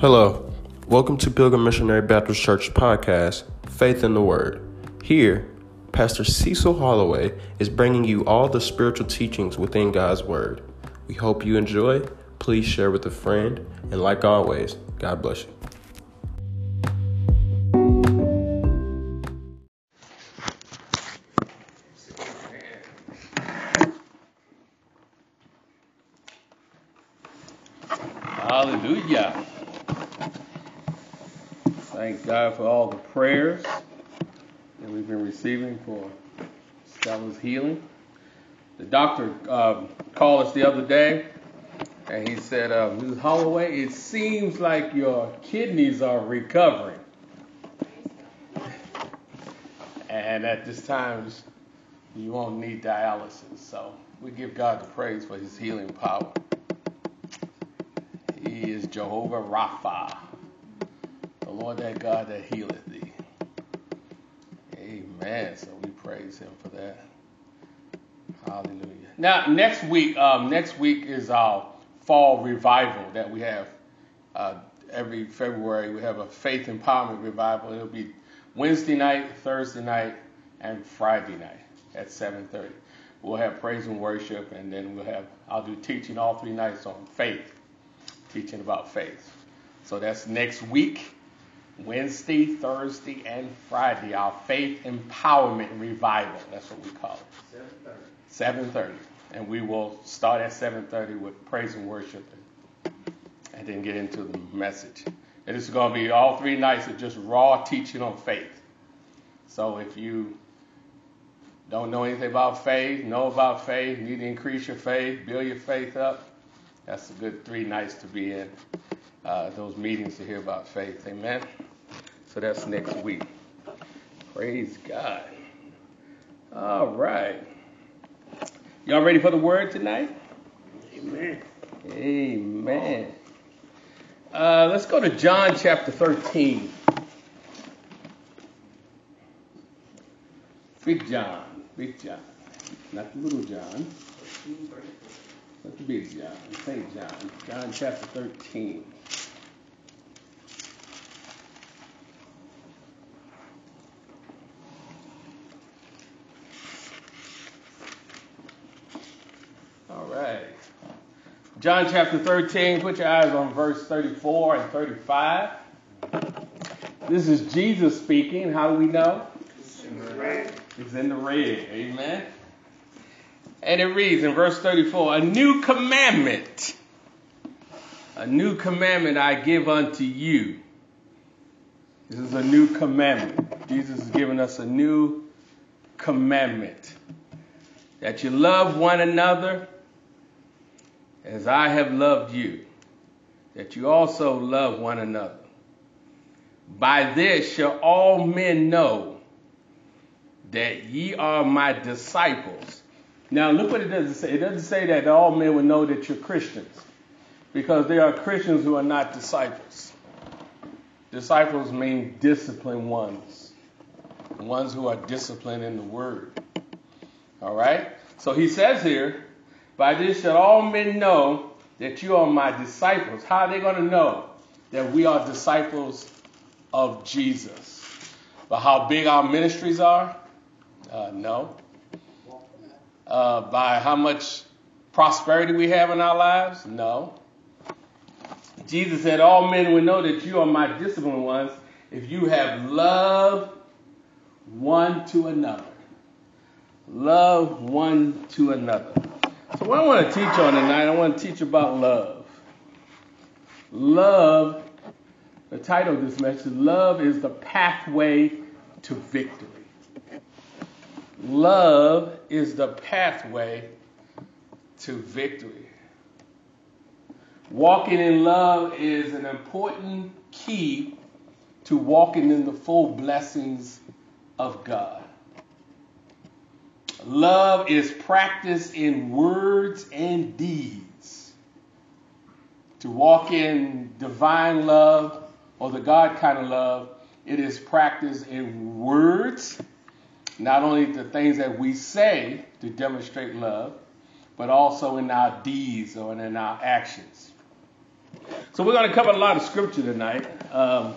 Hello, welcome to Pilgrim Missionary Baptist Church podcast, Faith in the Word. Here, Pastor Cecil Holloway is bringing you all the spiritual teachings within God's Word. We hope you enjoy. Please share with a friend, and like always, God bless you. Been receiving for Stella's healing. The doctor uh, called us the other day and he said, uh, Ms. Holloway, it seems like your kidneys are recovering. And at this time, you won't need dialysis. So we give God the praise for his healing power. He is Jehovah Rapha, the Lord that God that healeth thee. Amen. So we praise him for that. Hallelujah. Now, next week, um, next week is our fall revival that we have uh, every February. We have a faith empowerment revival. It'll be Wednesday night, Thursday night, and Friday night at 7:30. We'll have praise and worship, and then we'll have I'll do teaching all three nights on faith teaching about faith. So that's next week, Wednesday, Thursday, and Friday, our faith empowerment revival. That's what we call it. 7:30. 7:30, and we will start at 7:30 with praise and worship, and, and then get into the message. And it's going to be all three nights of just raw teaching on faith. So if you don't know anything about faith, know about faith, need to increase your faith, build your faith up, that's a good three nights to be in uh, those meetings to hear about faith. Amen. So that's next week. Praise God. All right. Y'all ready for the word tonight? Amen. Amen. Uh, let's go to John chapter 13. Big John. Big John. Not the little John. Not the big John. St. John. John chapter 13. All right. John chapter 13, put your eyes on verse 34 and 35. This is Jesus speaking. How do we know? It's in the red. It's in the red. Amen. And it reads in verse 34 A new commandment, a new commandment I give unto you. This is a new commandment. Jesus is giving us a new commandment that you love one another as I have loved you, that you also love one another. By this shall all men know that ye are my disciples. Now, look what it doesn't say. It doesn't say that all men will know that you're Christians, because there are Christians who are not disciples. Disciples mean disciplined ones, ones who are disciplined in the word. All right? So he says here, by this shall all men know that you are my disciples. How are they going to know that we are disciples of Jesus? But how big our ministries are? Uh, no. Uh, by how much prosperity we have in our lives? No. Jesus said, All men will know that you are my disciplined ones if you have love one to another. Love one to another. So, what I want to teach on tonight, I want to teach about love. Love, the title of this message, Love is the Pathway to Victory. Love is the pathway to victory. Walking in love is an important key to walking in the full blessings of God. Love is practiced in words and deeds. To walk in divine love or the God kind of love, it is practiced in words, not only the things that we say to demonstrate love, but also in our deeds or in our actions. So we're going to cover a lot of scripture tonight. Um,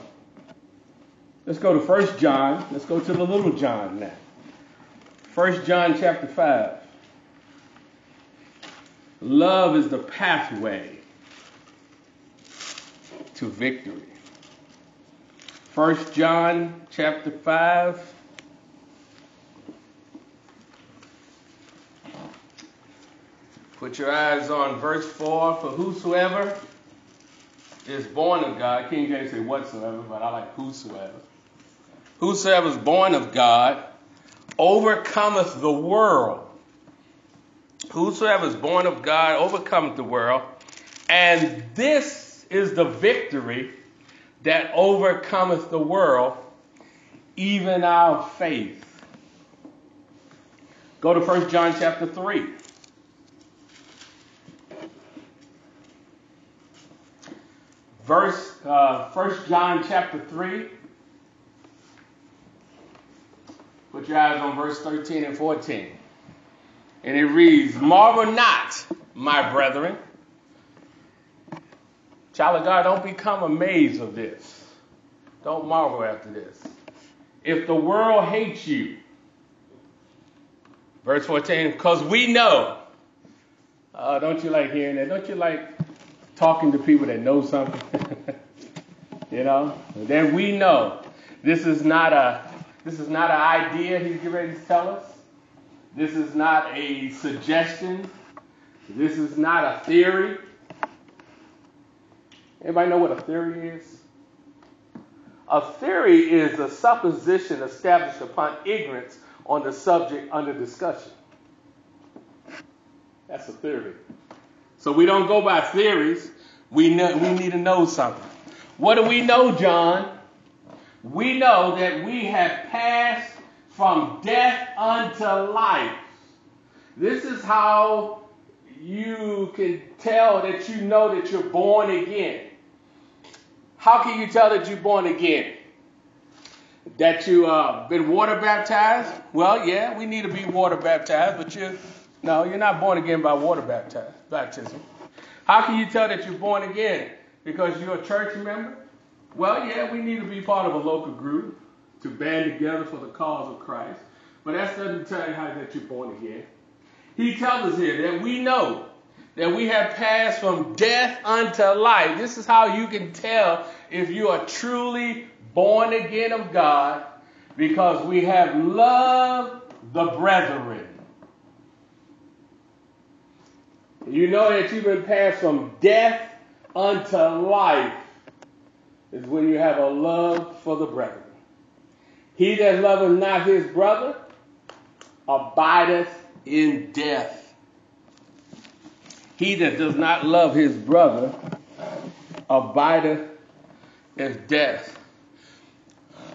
let's go to First John. Let's go to the little John now. First John chapter 5. Love is the pathway to victory. 1 John chapter 5. Put your eyes on verse 4. For whosoever is born of God, King James say whatsoever, but I like whosoever. Whosoever is born of God overcometh the world. Whosoever is born of God overcometh the world. And this is the victory that overcometh the world, even our faith. Go to 1 John chapter 3. Verse uh, 1 John chapter 3. Put your eyes on verse 13 and 14. And it reads, Marvel not, my brethren. Child of God, don't become amazed of this. Don't marvel after this. If the world hates you, verse 14, because we know. Uh, don't you like hearing that? Don't you like talking to people that know something? you know? Then we know. This is not a this is not an idea he's getting ready to tell us. This is not a suggestion. This is not a theory. Anybody know what a theory is? A theory is a supposition established upon ignorance on the subject under discussion. That's a theory. So we don't go by theories. We know, we need to know something. What do we know, John? We know that we have passed from death unto life. This is how you can tell that you know that you're born again. How can you tell that you're born again? That you uh, been water baptized? Well, yeah, we need to be water baptized, but you no, you're not born again by water baptized, baptism. How can you tell that you're born again? Because you're a church member? Well, yeah, we need to be part of a local group to band together for the cause of Christ. But that doesn't tell you how that you're born again. He tells us here that we know that we have passed from death unto life. This is how you can tell if you are truly born again of God because we have loved the brethren. You know that you've been passed from death unto life is when you have a love for the brethren. He that loveth not his brother abideth in death. He that does not love his brother abideth in death.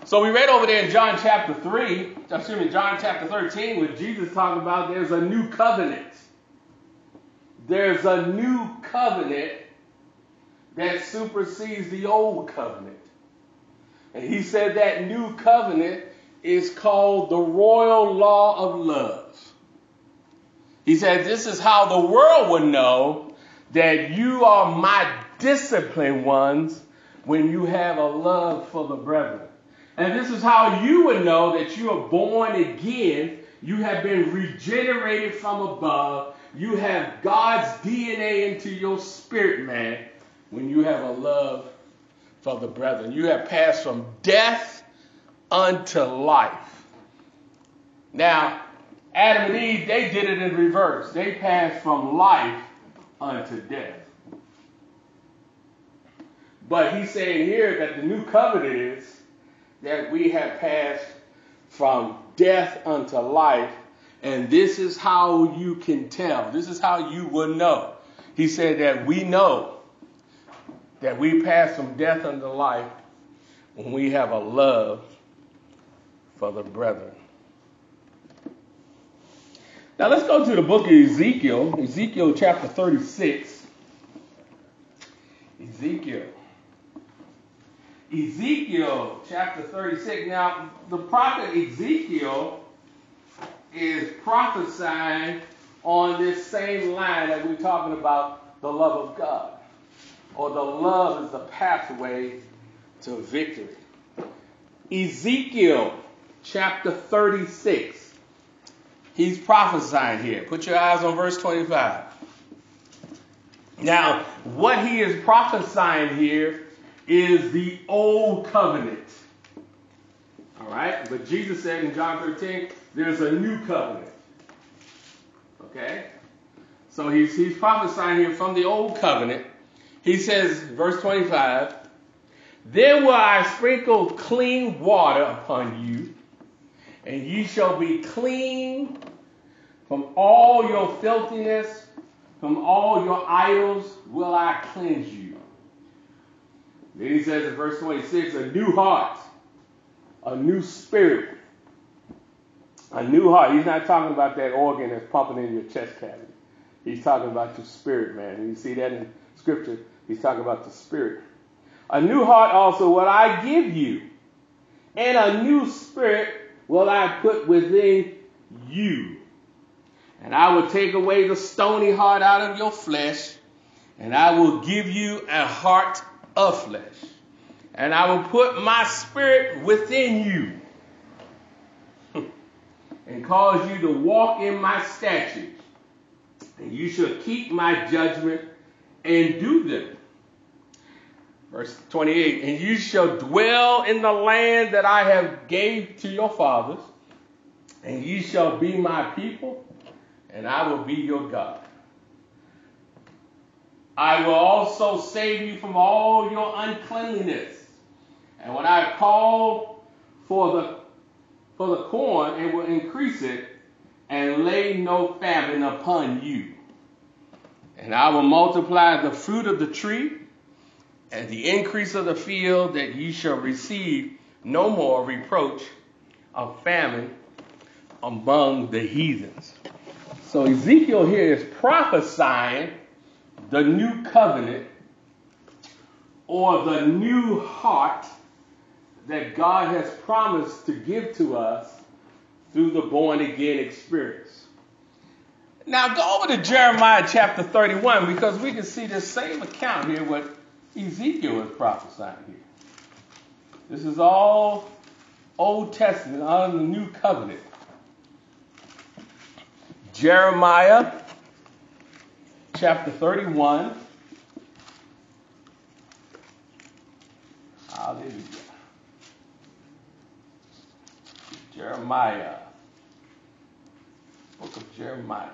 So we read over there in John chapter 3, excuse me, John chapter 13, where Jesus talking about there's a new covenant. There's a new covenant that supersedes the old covenant. And he said that new covenant is called the royal law of love. He said, This is how the world would know that you are my disciplined ones when you have a love for the brethren. And this is how you would know that you are born again. You have been regenerated from above. You have God's DNA into your spirit, man, when you have a love for the brethren. You have passed from death unto life. Now, Adam and Eve, they did it in reverse. They passed from life unto death. But he's saying here that the new covenant is that we have passed from death unto life. And this is how you can tell. This is how you will know. He said that we know that we pass from death unto life when we have a love for the brethren. Now let's go to the book of Ezekiel, Ezekiel chapter 36. Ezekiel. Ezekiel chapter 36. Now, the prophet Ezekiel is prophesying on this same line that we're talking about the love of God. Or the love is the pathway to victory. Ezekiel chapter 36. He's prophesying here. Put your eyes on verse 25. Now, what he is prophesying here is the old covenant. All right? But Jesus said in John 13, there's a new covenant. Okay? So he's, he's prophesying here from the old covenant. He says, verse 25, Then will I sprinkle clean water upon you, and you shall be clean from all your filthiness, from all your idols will I cleanse you. Then he says in verse 26, a new heart, a new spirit, a new heart. He's not talking about that organ that's pumping in your chest cavity. He's talking about your spirit, man. And you see that in scripture. He's talking about the spirit. A new heart also will I give you, and a new spirit will I put within you. And I will take away the stony heart out of your flesh, and I will give you a heart of flesh. And I will put my spirit within you, and cause you to walk in my statutes. And you shall keep my judgment and do them. Verse 28, and you shall dwell in the land that I have gave to your fathers, and ye shall be my people, and I will be your God. I will also save you from all your uncleanliness. And when I call for the for the corn, it will increase it, and lay no famine upon you. And I will multiply the fruit of the tree and the increase of the field, that ye shall receive no more reproach of famine among the heathens. So Ezekiel here is prophesying the new covenant or the new heart that God has promised to give to us through the born again experience. Now go over to Jeremiah chapter 31 because we can see the same account here what Ezekiel is prophesying here. This is all Old Testament under the new covenant. Jeremiah chapter 31. Hallelujah. Jeremiah. Book of Jeremiah.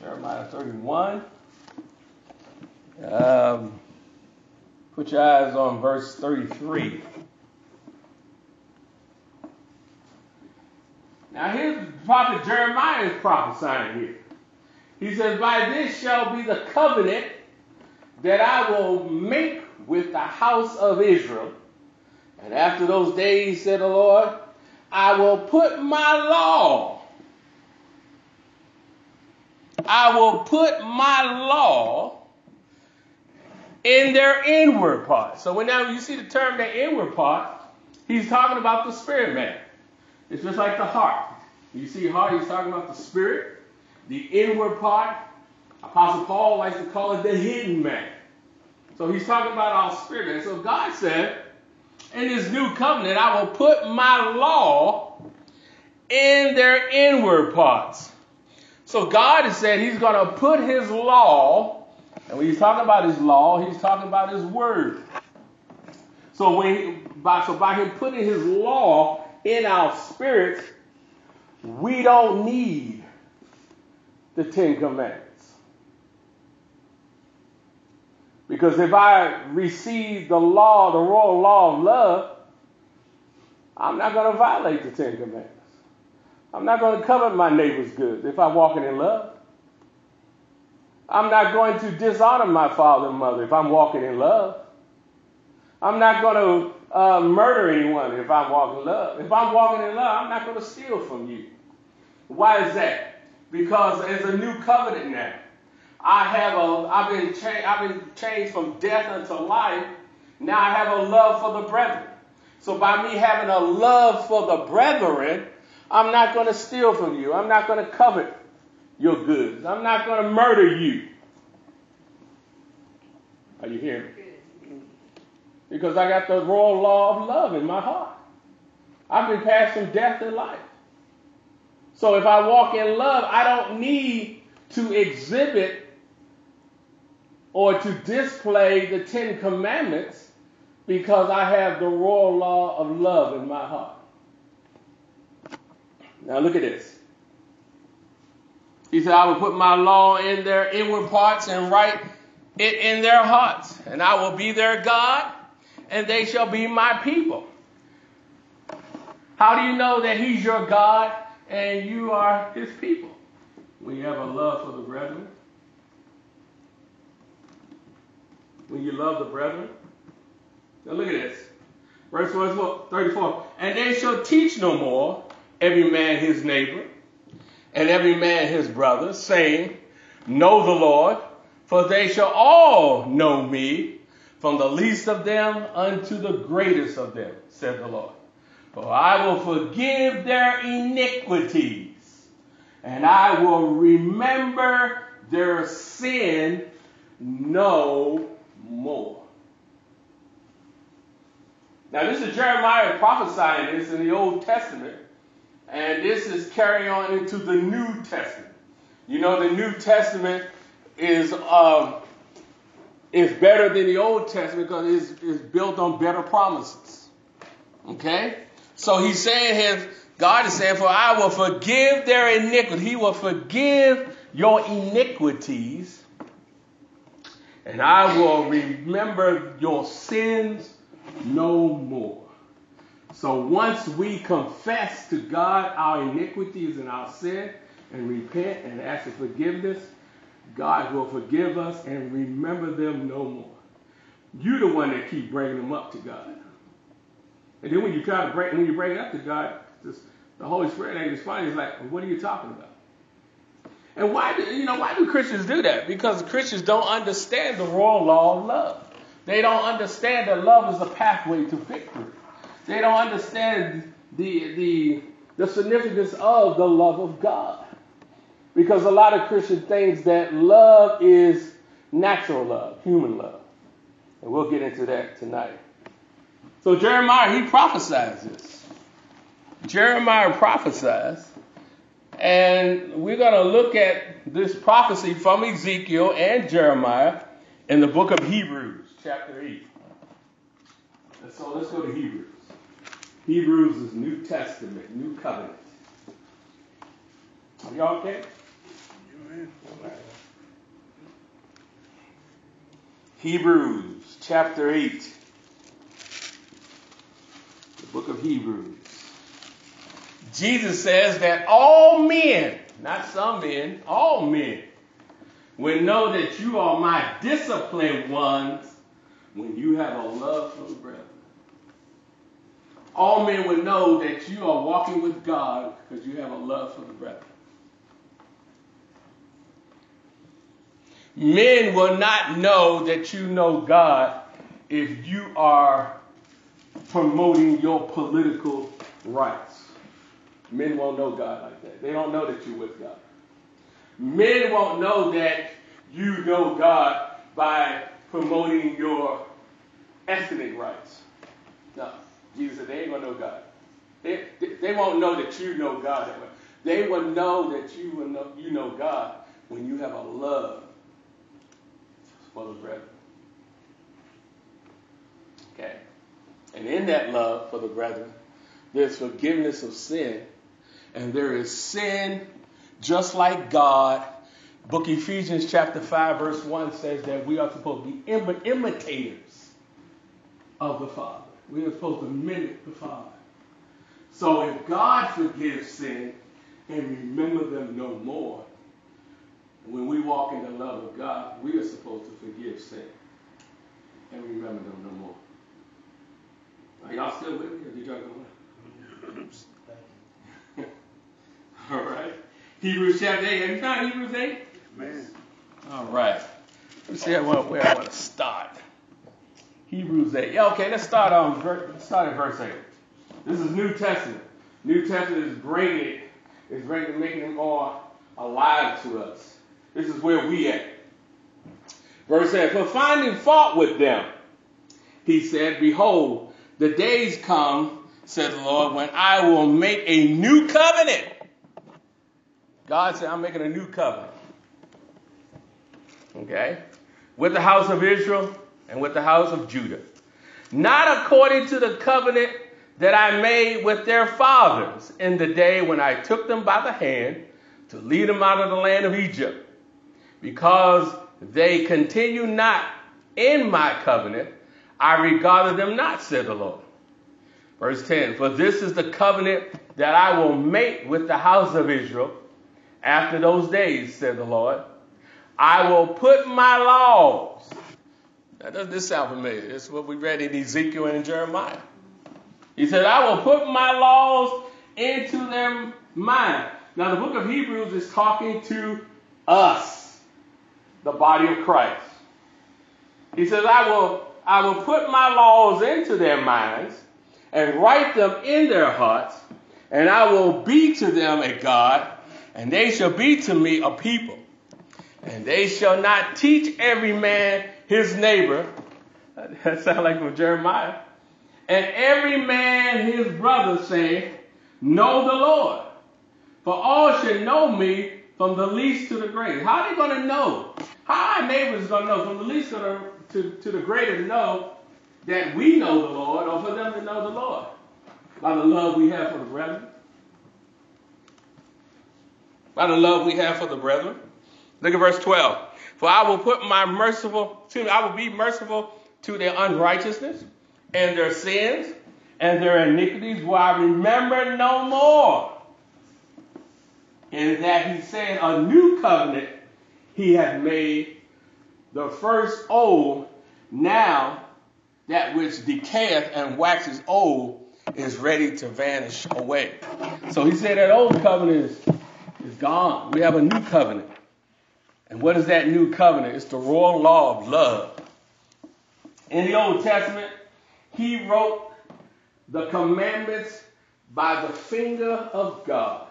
Jeremiah 31. Um, put your eyes on verse 33. Now here's prophet Jeremiah is prophesying here. He says, By this shall be the covenant that I will make with the house of Israel. And after those days, said the Lord, I will put my law. I will put my law in their inward part. So whenever you see the term the inward part, he's talking about the spirit man. It's just like the heart. You see heart, he's talking about the spirit, the inward part. Apostle Paul likes to call it the hidden man. So he's talking about our spirit man. So God said, in this new covenant, I will put my law in their inward parts. So God has said he's going to put his law, and when he's talking about his law, he's talking about his word. So when by so by him putting his law in our spirits, we don't need the Ten Commandments. Because if I receive the law, the royal law of love, I'm not going to violate the Ten Commandments. I'm not going to covet my neighbor's goods if I'm walking in love. I'm not going to dishonor my father and mother if I'm walking in love. I'm not going to uh, murder anyone if I'm walking in love. If I'm walking in love, I'm not going to steal from you. Why is that? Because there's a new covenant now. I have a, I've been, cha- I've been changed from death unto life. Now I have a love for the brethren. So by me having a love for the brethren, I'm not going to steal from you. I'm not going to covet your goods. I'm not going to murder you. Are you hearing me? Because I got the royal law of love in my heart. I've been passed from death to life. So if I walk in love, I don't need to exhibit or to display the Ten Commandments because I have the royal law of love in my heart. Now look at this. He said, I will put my law in their inward parts and write it in their hearts, and I will be their God, and they shall be my people. How do you know that He's your God and you are His people? When you have a love for the brethren. When you love the brethren. Now look at this. Verse 34. And they shall teach no more every man his neighbor and every man his brother, saying, Know the Lord, for they shall all know me, from the least of them unto the greatest of them, said the Lord. For I will forgive their iniquities, and I will remember their sin no more. Now, this is Jeremiah prophesying this in the Old Testament, and this is carrying on into the New Testament. You know, the New Testament is um, is better than the Old Testament because it's, it's built on better promises. Okay, so he's saying here, God is saying, "For I will forgive their iniquity. He will forgive your iniquities, and I will remember your sins no more." So once we confess to God our iniquities and our sin and repent and ask for forgiveness, God will forgive us and remember them no more. You're the one that keep bringing them up to God. And then when you try to bring, when you bring it up to God, just, the Holy Spirit ain't responding. He's like, what are you talking about? And why do you know why do Christians do that? Because Christians don't understand the royal law of love. They don't understand that love is a pathway to victory. They don't understand the, the, the significance of the love of God. Because a lot of Christian thinks that love is natural love, human love. And we'll get into that tonight. So Jeremiah, he prophesies this. Jeremiah prophesies. And we're going to look at this prophecy from Ezekiel and Jeremiah in the book of Hebrews, chapter 8. So let's go to Hebrews. Hebrews is New Testament, New Covenant. Are y'all okay? Hebrews chapter 8. The book of Hebrews. Jesus says that all men, not some men, all men, will know that you are my disciplined ones when you have a love for the brethren all men will know that you are walking with God because you have a love for the brethren. Men will not know that you know God if you are promoting your political rights. Men won't know God like that. They don't know that you're with God. Men won't know that you know God by promoting your ethnic rights. No. Jesus said they ain't gonna know God. They, they, won't know that you know God. They will know that you will know you know God when you have a love for the brethren. Okay. And in that love for the brethren, there's forgiveness of sin. And there is sin just like God. Book Ephesians chapter 5, verse 1 says that we are supposed to be imitators of the Father. We are supposed to mimic the Father. So if God forgives sin and remember them no more, when we walk in the love of God, we are supposed to forgive sin and remember them no more. Are y'all still with me? Or did y'all go away? All right. Hebrews chapter 8. Have you found Hebrews 8? Man. All right. Let's see where I want to start. Hebrews 8. Yeah, okay, let's start on let's start at verse 8. This is New Testament. New Testament is bringing is bringing making it more alive to us. This is where we at. Verse 8, for finding fault with them, he said, Behold, the days come, said the Lord, when I will make a new covenant. God said, I'm making a new covenant. Okay? With the house of Israel and with the house of Judah. Not according to the covenant that I made with their fathers in the day when I took them by the hand to lead them out of the land of Egypt, because they continue not in my covenant, I regarded them not, said the Lord. Verse 10 For this is the covenant that I will make with the house of Israel after those days, said the Lord. I will put my laws. Now, does this sound familiar? It's what we read in Ezekiel and in Jeremiah. He said, I will put my laws into their mind. Now, the book of Hebrews is talking to us, the body of Christ. He says, I will, I will put my laws into their minds and write them in their hearts, and I will be to them a God, and they shall be to me a people. And they shall not teach every man his neighbor. That sounds like from Jeremiah. And every man his brother saying, Know the Lord. For all should know me from the least to the greatest. How are they going to know? How our neighbors going to know from the least to the, to, to the greatest know that we know the Lord or for them to know the Lord? By the love we have for the brethren. By the love we have for the brethren. Look at verse 12. For I will put my merciful, to, I will be merciful to their unrighteousness and their sins and their iniquities will I remember no more. And that he said, a new covenant he hath made, the first old, now that which decayeth and waxes old is ready to vanish away. So he said that old covenant is, is gone. We have a new covenant. And what is that new covenant? It's the royal law of love. In the Old Testament, he wrote the commandments by the finger of God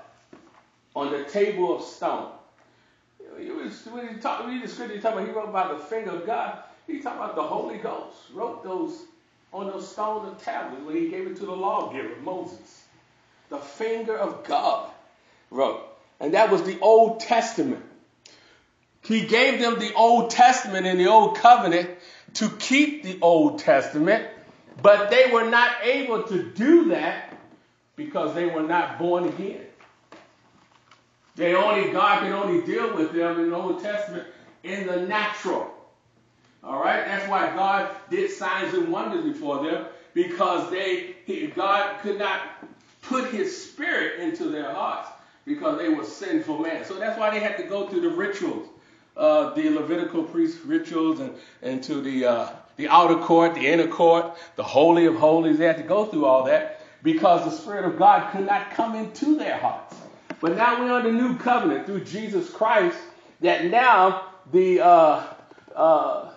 on the table of stone. He was, when he talked, read the scripture, he talking about he wrote by the finger of God. He talking about the Holy Ghost wrote those on those stones of tablets when he gave it to the lawgiver Moses. The finger of God wrote, and that was the Old Testament. He gave them the Old Testament and the Old Covenant to keep the Old Testament, but they were not able to do that because they were not born again. They only God can only deal with them in the Old Testament in the natural. All right, that's why God did signs and wonders before them because they he, God could not put His Spirit into their hearts because they were sinful men. So that's why they had to go through the rituals, uh, the Levitical priest rituals, and and to the uh, the outer court, the inner court, the holy of holies. They had to go through all that because the Spirit of God could not come into their hearts. But now we're under new covenant through Jesus Christ. That now the uh, uh,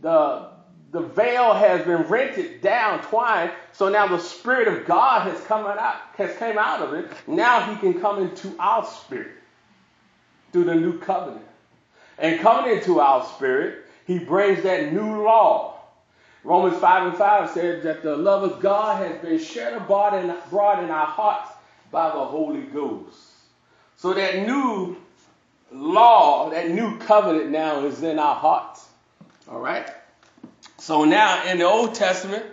the the veil has been rented down twine, so now the Spirit of God has come out has came out of it. Now He can come into our spirit through the new covenant, and coming into our spirit, He brings that new law. Romans 5 and 5 says that the love of God has been shed abroad in, abroad in our hearts by the Holy Ghost. So that new law, that new covenant now is in our hearts. All right? So now in the Old Testament,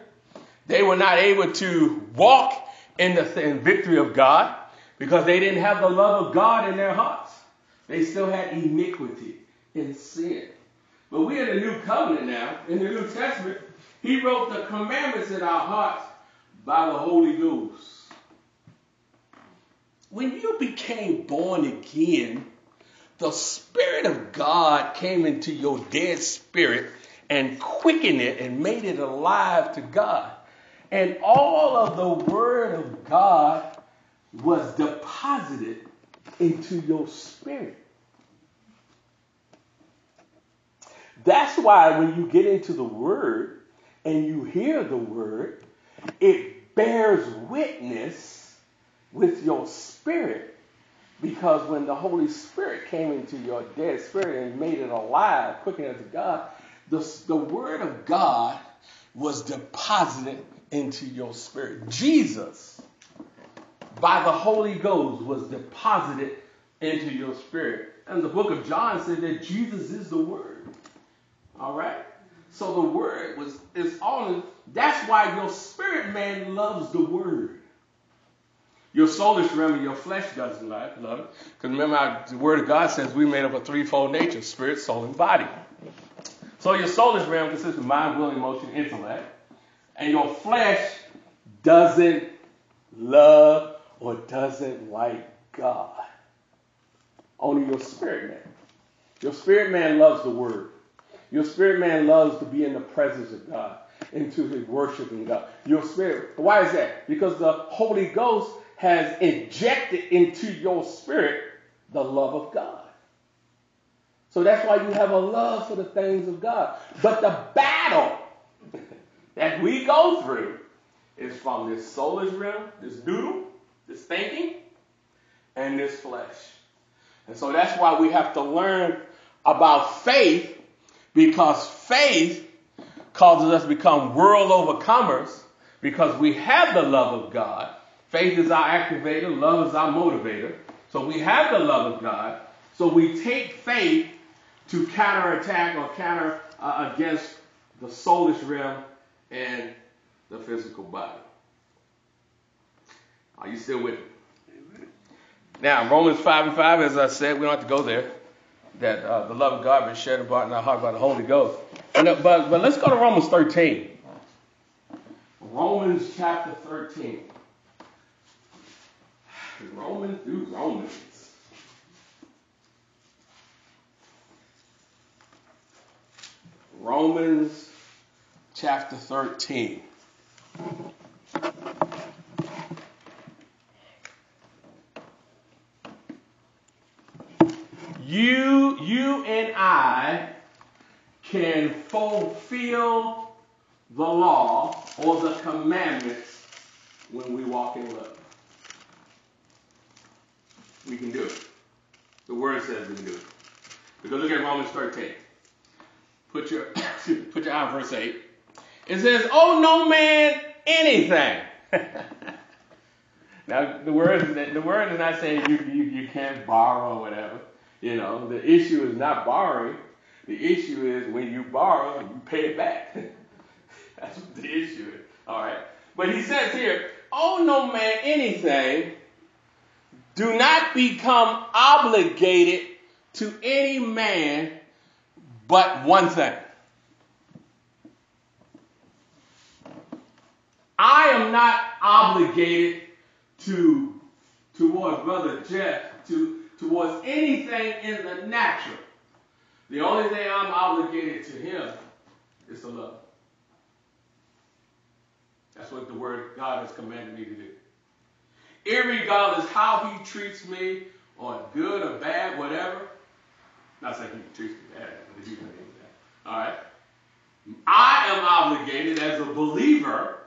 they were not able to walk in the in victory of God because they didn't have the love of God in their hearts. They still had iniquity and sin. But we're in the new covenant now. In the New Testament, he wrote the commandments in our hearts by the Holy Ghost. When you became born again, the Spirit of God came into your dead spirit and quickened it and made it alive to God. And all of the Word of God was deposited into your spirit. That's why when you get into the Word and you hear the Word, it bears witness with your spirit Because when the Holy Spirit came into your dead spirit and made it alive, quickened unto God, the, the Word of God was deposited into your spirit. Jesus, by the Holy Ghost, was deposited into your spirit. And the book of John said that Jesus is the Word. All right? So the Word was is all. That's why your spirit man loves the Word. Your soulish realm and your flesh doesn't love it. Because remember, how the Word of God says we made up a threefold nature spirit, soul, and body. So your soulish realm consists of mind, will, emotion, intellect. And your flesh doesn't love or doesn't like God. Only your spirit man. Your spirit man loves the Word. Your spirit man loves to be in the presence of God, into his worshiping God. Your spirit. Why is that? Because the Holy Ghost has injected into your spirit the love of God. So that's why you have a love for the things of God. But the battle that we go through is from this soulish realm, this doodle, this thinking, and this flesh. And so that's why we have to learn about faith because faith causes us to become world overcomers because we have the love of God Faith is our activator, love is our motivator. So we have the love of God. So we take faith to counterattack or counter uh, against the soulish realm and the physical body. Are you still with me? Now, Romans 5 and 5, as I said, we don't have to go there. That uh, the love of God been shed abroad in our heart by the Holy Ghost. But, but, but let's go to Romans 13. Romans chapter 13. Romans through Romans. Romans chapter 13. You, you and I can fulfill the law or the commandments when we walk in love. We can do it. The word says we can do it. Because look at Romans 13. Put your put your eye on verse 8. It says, Oh no man anything. now the word the word is not saying you, you, you can't borrow or whatever. You know, the issue is not borrowing. The issue is when you borrow, you pay it back. That's what the issue is. All right. But he says here, oh no man anything do not become obligated to any man but one thing. I am not obligated to towards Brother Jeff to towards anything in the natural. The only thing I'm obligated to him is to love. That's what the word God has commanded me to do irregardless how he treats me, or good or bad, whatever. Not saying he treats me bad, but he treats me bad. All right. I am obligated as a believer,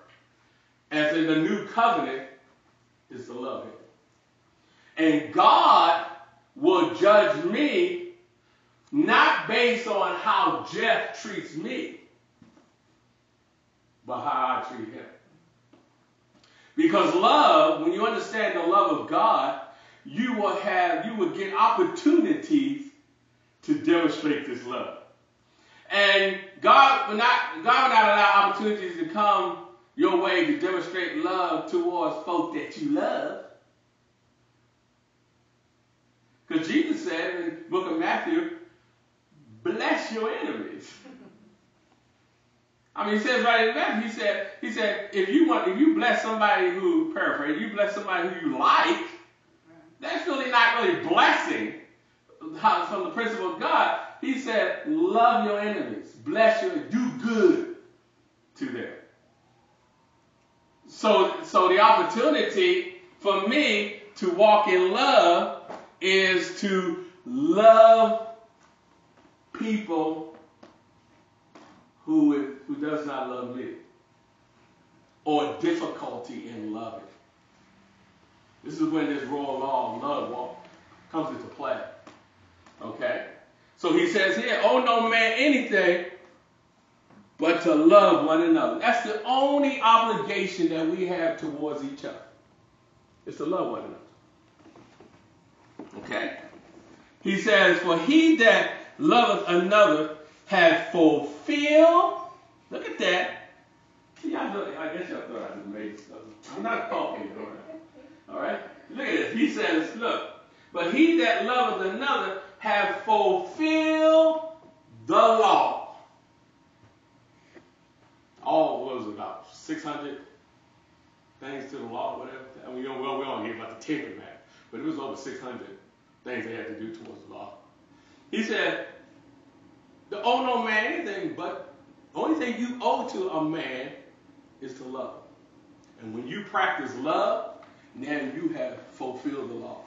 as in the new covenant, is to love him. And God will judge me not based on how Jeff treats me, but how I treat him. Because love, when you understand the love of God, you will have, you will get opportunities to demonstrate this love. And God will not, God will not allow opportunities to come your way to demonstrate love towards folk that you love. Because Jesus said in the book of Matthew, bless your enemies. I mean, he says right in that, he said, he said, if you want, if you bless somebody who, paraphrase, you bless somebody who you like, that's really not really blessing from the principle of God. He said, love your enemies, bless your, do good to them. So, so the opportunity for me to walk in love is to love people who, does not love me or difficulty in loving. This is when this royal law of love walk comes into play. Okay? So he says here, owe no man anything but to love one another. That's the only obligation that we have towards each other. It's to love one another. Okay? He says, For he that loveth another hath fulfilled. Look at that. I, guess y'all thought I just made stuff. I'm not talking, all right? All right? Look at this. He says, Look, but he that loveth another hath fulfilled the law. All was about 600 things to the law, whatever. I mean, we don't, we don't hear about the Ten Commandments, but it was over 600 things they had to do towards the law. He said, "The owe no man anything, but the only thing you owe to a man is to love. And when you practice love, now you have fulfilled the law.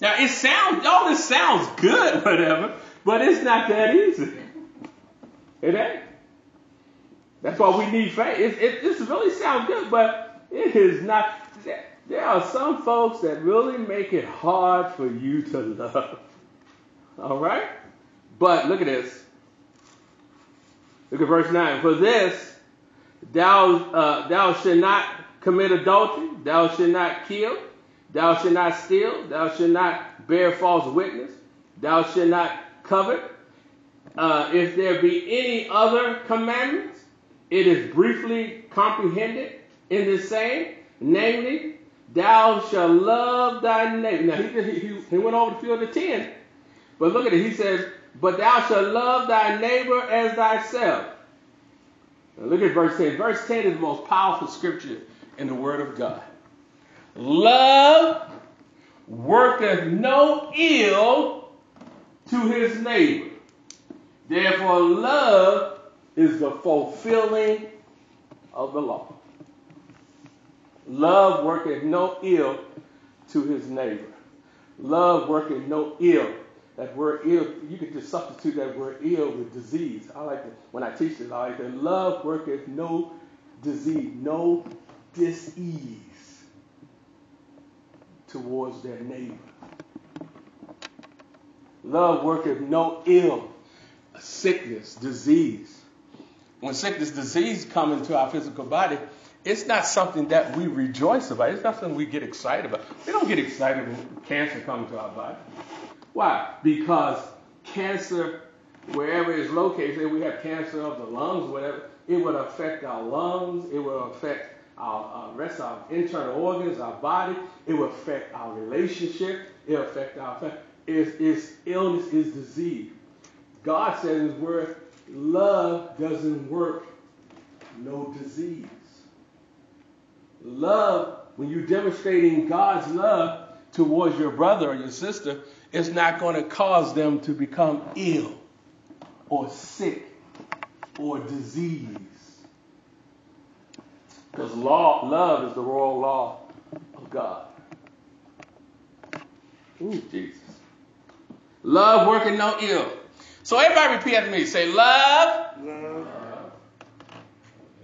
Now it sounds, all this sounds good, whatever, but it's not that easy. It ain't. That's why we need faith. It, it, this really sounds good, but it is not. There are some folks that really make it hard for you to love. All right? But look at this. Look at verse 9. For this, thou, uh, thou shalt not commit adultery, thou shalt not kill, thou shalt not steal, thou shalt not bear false witness, thou shalt not covet. Uh, if there be any other commandments, it is briefly comprehended in the same, namely, thou shalt love thy neighbor. Now, he, he, he went over the field of ten, but look at it. He says, but thou shalt love thy neighbor as thyself. Now look at verse 10. Verse 10 is the most powerful scripture in the Word of God. Love worketh no ill to his neighbor. Therefore, love is the fulfilling of the law. Love worketh no ill to his neighbor. Love worketh no ill. That word ill, you could just substitute that word ill with disease. I like it when I teach this. I like that. Love worketh no disease, no disease towards their neighbor. Love worketh no ill, sickness, disease. When sickness, disease come into our physical body, it's not something that we rejoice about. It's not something we get excited about. We don't get excited when cancer comes to our body. Why? Because cancer, wherever it's located, say we have cancer of the lungs, whatever, it would affect our lungs, it will affect our uh, rest of our internal organs, our body, it will affect our relationship, it will affect our family. It's, it's illness, is disease. God said in His Word, love doesn't work no disease. Love, when you're demonstrating God's love towards your brother or your sister, it's not going to cause them to become ill or sick or disease. Because law, love is the royal law of God. Ooh, Jesus. Love working no ill. So everybody repeat after me. Say love. Love.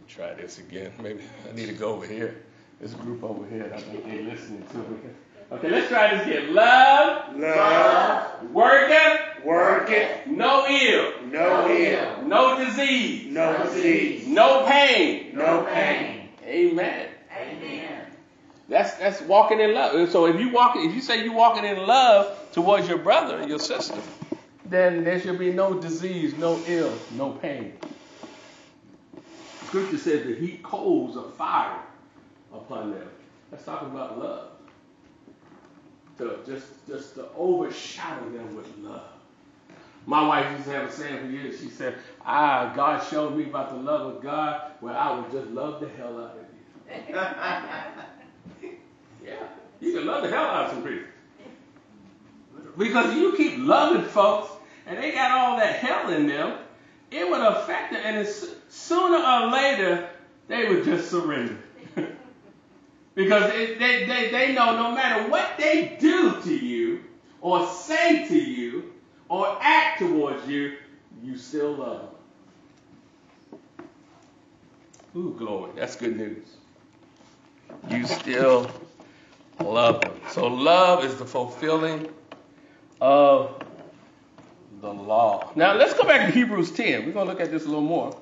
Try this again. Maybe I need to go over here. This group over here, I think they're listening to me. Okay, let's try this again. Love. Love. Working. Worketh No ill. no ill. No disease. No disease. No pain. No pain. Amen. Amen. That's that's walking in love. So if you walk, if you say you're walking in love towards your brother and your sister, then there should be no disease, no ill, no pain. Scripture says the heat coals of fire upon them. That's talking about love. To just just to overshadow them with love. My wife used to have a saying for years. She said, "Ah, God showed me about the love of God, where I would just love the hell out of you." yeah, you can love the hell out of some people because you keep loving folks, and they got all that hell in them. It would affect them, and it's, sooner or later they would just surrender. Because it, they, they, they know no matter what they do to you, or say to you, or act towards you, you still love them. Ooh, glory. That's good news. You still love him. So love is the fulfilling of the law. Now let's go back to Hebrews 10. We're going to look at this a little more.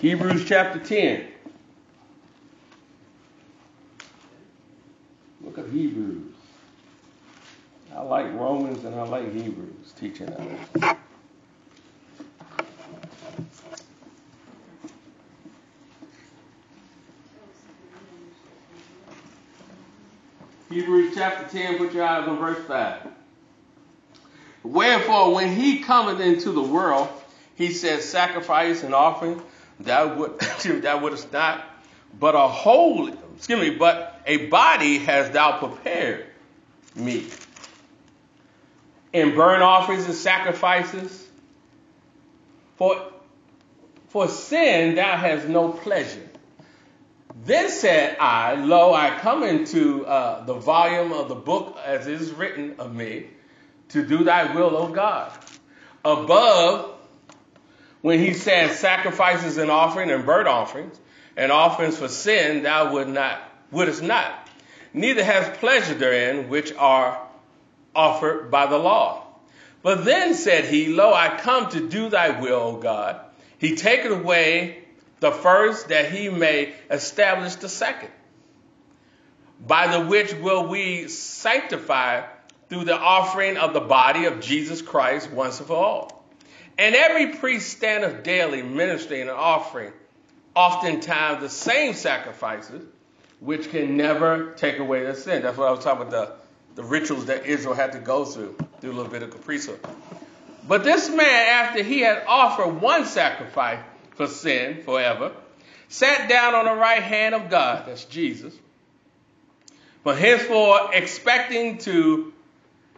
Hebrews chapter 10. Look at Hebrews. I like Romans and I like Hebrews teaching us. Hebrews chapter 10, put your eyes on verse 5. Wherefore, when he cometh into the world, he says, Sacrifice and offering, that would that wouldst not, but a holy, excuse me, but a body has thou prepared me. In burnt offerings and sacrifices, for for sin thou hast no pleasure. Then said I, Lo, I come into uh, the volume of the book as it is written of me, to do thy will, O God. Above, when he said sacrifices and offering and burnt offerings, and offerings for sin, thou would not, wouldest not. Neither has pleasure therein, which are offered by the law. But then said he, Lo, I come to do thy will, O God. He taketh away the first that he may establish the second, by the which will we sanctify through the offering of the body of Jesus Christ once for all. And every priest standeth daily ministering and offering, oftentimes the same sacrifices, which can never take away the sin. That's what I was talking about the, the rituals that Israel had to go through through Levitical priesthood. But this man, after he had offered one sacrifice for sin forever, sat down on the right hand of God, that's Jesus, but henceforth expecting to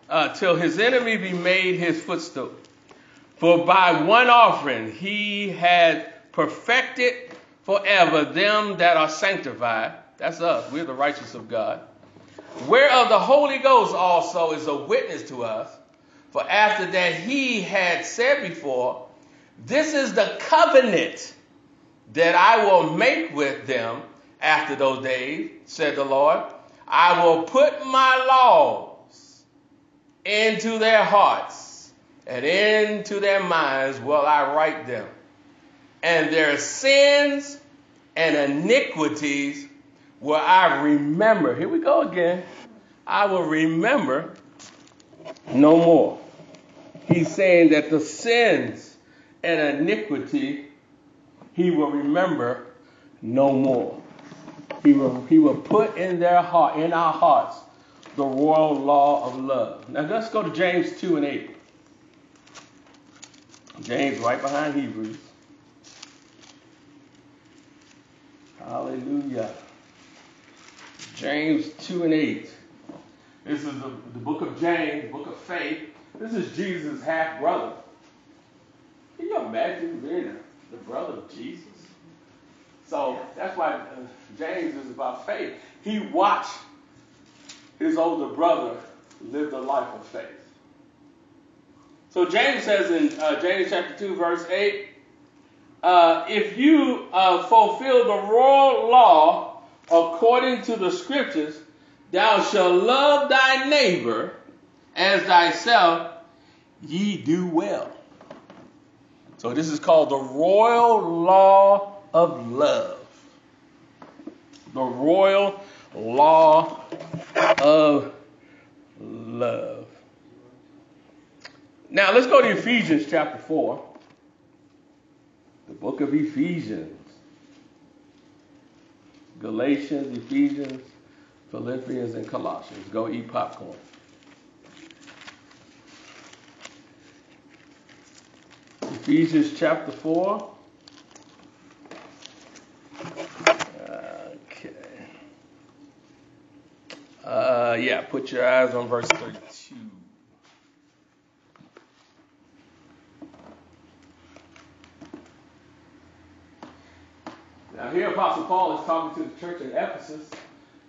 uh, till his enemy be made his footstool. For by one offering he had perfected forever them that are sanctified. That's us. We're the righteous of God. Whereof the Holy Ghost also is a witness to us. For after that he had said before, This is the covenant that I will make with them after those days, said the Lord. I will put my laws into their hearts, and into their minds will I write them. And their sins and iniquities will I remember. Here we go again. I will remember no more. He's saying that the sins and iniquity he will remember no more. He will, he will put in their heart, in our hearts, the royal law of love. Now let's go to James 2 and 8. James right behind Hebrews. Hallelujah. James 2 and 8. This is the, the book of James, book of faith. This is Jesus' half brother. Can you imagine being the brother of Jesus? So that's why uh, James is about faith. He watched his older brother live the life of faith. So James says in uh, James chapter 2, verse 8, uh, if you uh, fulfill the royal law according to the scriptures, thou shalt love thy neighbor as thyself, ye do well. So this is called the royal law of love. The royal law of love. Now let's go to Ephesians chapter 4. The book of Ephesians. Galatians, Ephesians, Philippians, and Colossians. Go eat popcorn. Ephesians chapter 4. Okay. Uh, yeah, put your eyes on verse 32. Now, here Apostle Paul is talking to the church in Ephesus,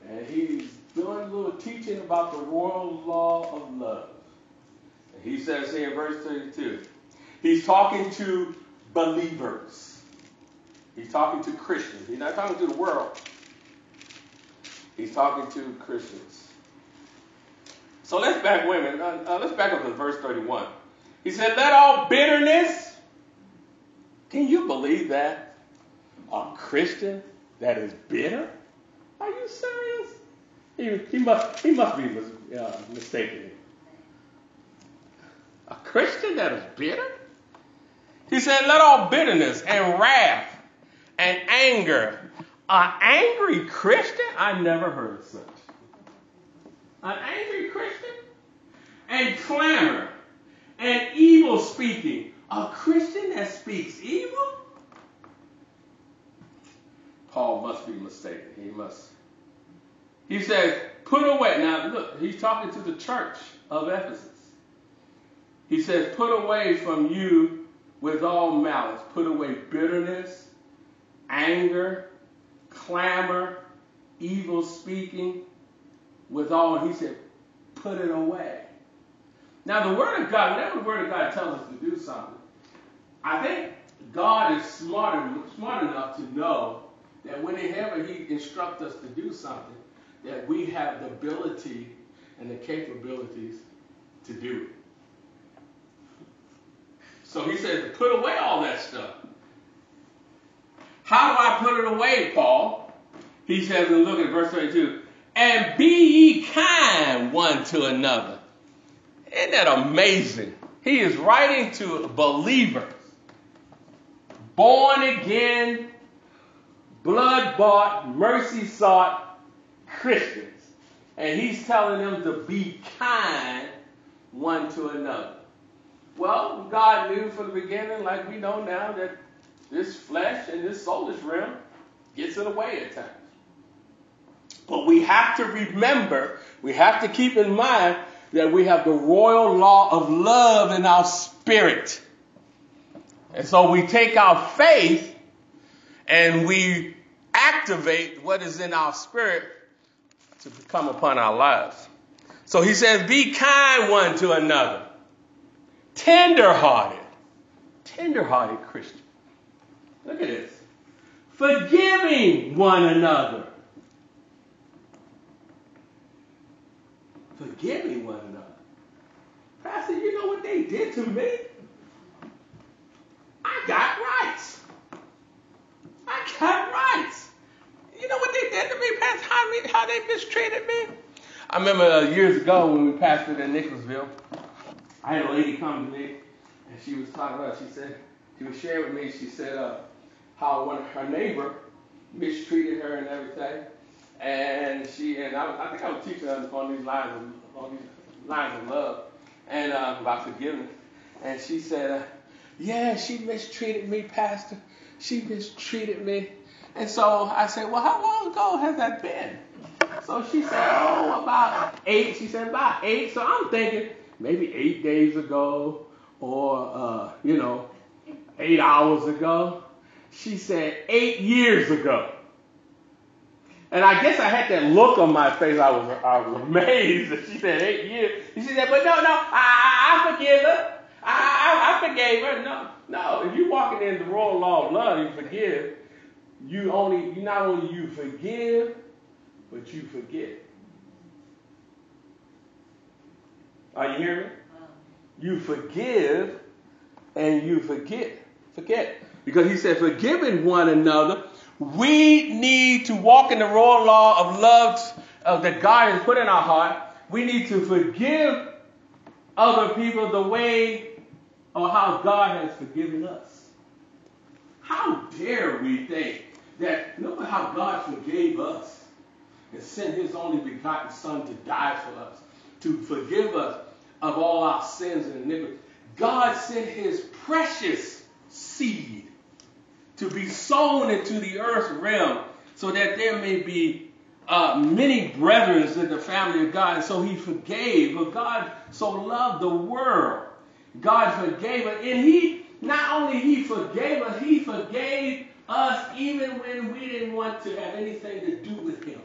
and he's doing a little teaching about the royal law of love. And he says here in verse 32, he's talking to believers. He's talking to Christians. He's not talking to the world. He's talking to Christians. So let's back, women. Uh, uh, let's back up to verse 31. He said, "Let all bitterness." Can you believe that? A Christian that is bitter? Are you serious? He, he must he must be uh, mistaken. A Christian that is bitter? He said, "Let all bitterness and wrath and anger." An angry Christian? I never heard of such. An angry Christian? And clamor and evil speaking. A Christian that speaks evil? Paul must be mistaken. He must. He says, put away. Now, look, he's talking to the church of Ephesus. He says, put away from you with all malice. Put away bitterness, anger, clamor, evil speaking, with all. He said, put it away. Now, the Word of God, whenever the Word of God tells us to do something, I think God is smart, smart enough to know that whenever He instructs us to do something, that we have the ability and the capabilities to do it. So He says, put away all that stuff. How do I put it away, Paul? He says, and look at verse 32, and be ye kind one to another. Isn't that amazing? He is writing to believers, born again, blood bought, mercy sought Christians. And he's telling them to be kind one to another. Well, God knew from the beginning, like we know now, that this flesh and this soulish realm gets in the way at times. But we have to remember, we have to keep in mind that we have the royal law of love in our spirit. And so we take our faith and we activate what is in our spirit to come upon our lives. So he says, be kind one to another, tender-hearted, tender-hearted Christian. Look at this. Forgiving one another. Forgiving one another. Pastor, you know what they did to me? I got rights. I got rights. You know what they did to me, Pastor? How, me, how they mistreated me? I remember uh, years ago when we pastored in Nicholasville, I had a lady come to me, and she was talking about, she said, she was sharing with me, she said, uh, how one her neighbor mistreated her and everything. And she and I, I think I was teaching her on these lines of on these lines of love and uh, about forgiveness. And she said, uh, "Yeah, she mistreated me, Pastor. She mistreated me." And so I said, "Well, how long ago has that been?" So she said, "Oh, about eight. She said about eight. So I'm thinking maybe eight days ago, or uh, you know, eight hours ago. She said eight years ago. And I guess I had that look on my face. I was, I was amazed that she said eight years. She said, but no, no, I, I forgive her. I, I, I forgave her. No, no. If you're walking in the royal law of love, you forgive. You only, you not only you forgive, but you forget. Are you hearing me? You forgive and you forget. Forget. Because he said, forgiving one another, we need to walk in the royal law of love uh, that God has put in our heart. We need to forgive other people the way or how God has forgiven us. How dare we think that look how God forgave us and sent his only begotten son to die for us, to forgive us of all our sins and iniquities. God sent his precious seed to be sown into the earth realm so that there may be uh, many brethren in the family of God. And so he forgave. But God so loved the world. God forgave us. And he, not only he forgave us, he forgave us even when we didn't want to have anything to do with him.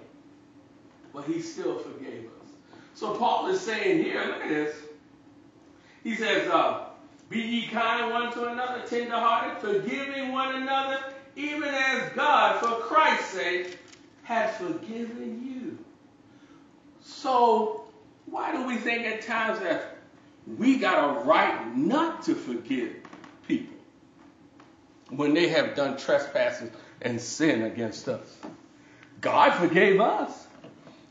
But he still forgave us. So Paul is saying here, look at this. He says, uh, be ye kind one to another, tenderhearted, forgiving one another, even as God, for Christ's sake, has forgiven you. So why do we think at times that we got a right not to forgive people when they have done trespasses and sin against us? God forgave us.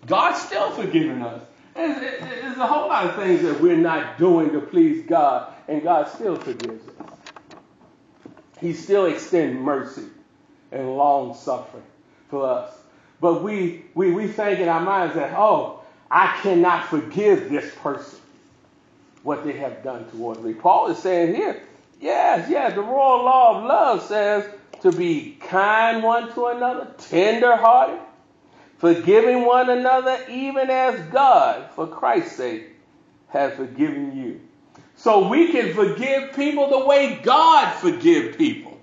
God's still forgiving us. There's a whole lot of things that we're not doing to please God, and God still forgives us. He still extends mercy and long suffering for us. But we, we, we think in our minds that, oh, I cannot forgive this person what they have done towards me. Paul is saying here, yes, yes, the royal law of love says to be kind one to another, tender hearted, forgiving one another, even as God, for Christ's sake, has forgiven you. So we can forgive people the way God forgive people.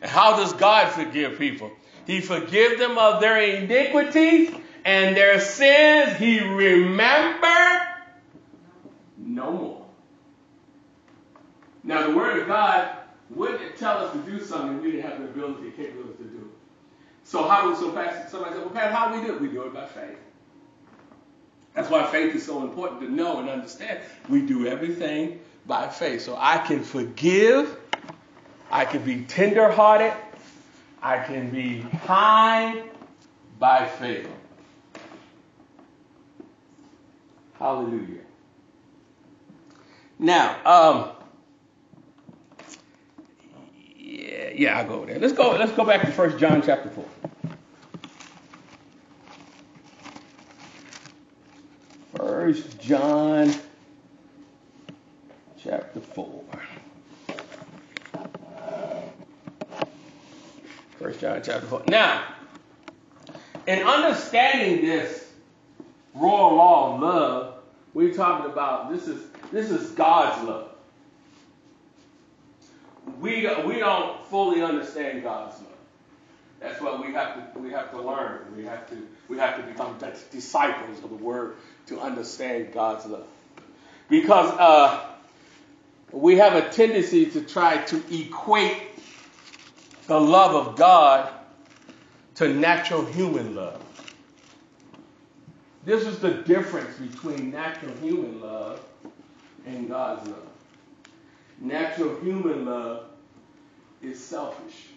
And how does God forgive people? He forgive them of their iniquities and their sins he remember no more. Now the word of God wouldn't tell us to do something we didn't have the ability, capability to do. So how do we, so Pastor, somebody said, well, Pat, how do we do it? We do it by faith. That's why faith is so important to know and understand. We do everything by faith. So I can forgive, I can be tenderhearted, I can be kind by faith. Hallelujah. Now, um, yeah, yeah, I'll go there. Let's go. Let's go back to First John chapter four. First John chapter four. First John chapter four. Now, in understanding this royal law of love, we're talking about this is this is God's love. We we don't fully understand God's love. That's what we have to we have to learn. We have to we have to become disciples of the Word to understand God's love. Because uh, we have a tendency to try to equate the love of God to natural human love. This is the difference between natural human love and God's love. Natural human love is selfish.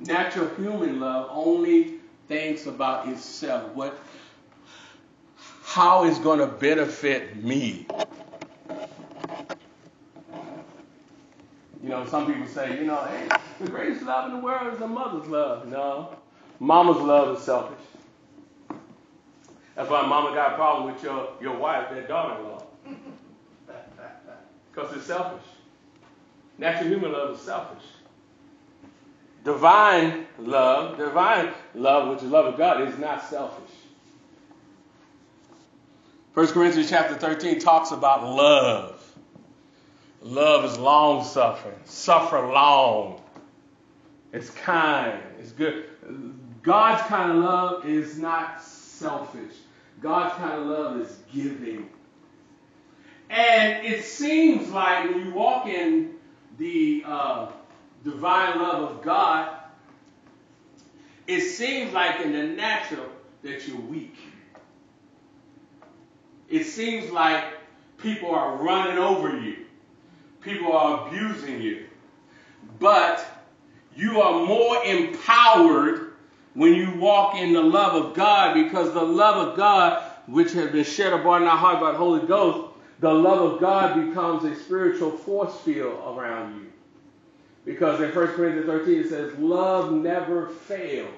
Natural human love only thinks about itself. What how it's going to benefit me. You know, some people say, you know, hey, the greatest love in the world is a mother's love. No. Mama's love is selfish. That's why mama got a problem with your, your wife, that daughter-in-law. Because it's selfish. Natural human love is selfish. Divine love, divine love, which is love of God, is not selfish. 1 Corinthians chapter 13 talks about love. Love is long suffering, suffer long. It's kind, it's good. God's kind of love is not selfish. God's kind of love is giving. And it seems like when you walk in the uh, divine love of God, it seems like in the natural that you're weak. It seems like people are running over you. People are abusing you. But you are more empowered when you walk in the love of God because the love of God, which has been shed abroad in our heart by the Holy Ghost, the love of God becomes a spiritual force field around you. Because in 1 Corinthians 13 it says, love never fails.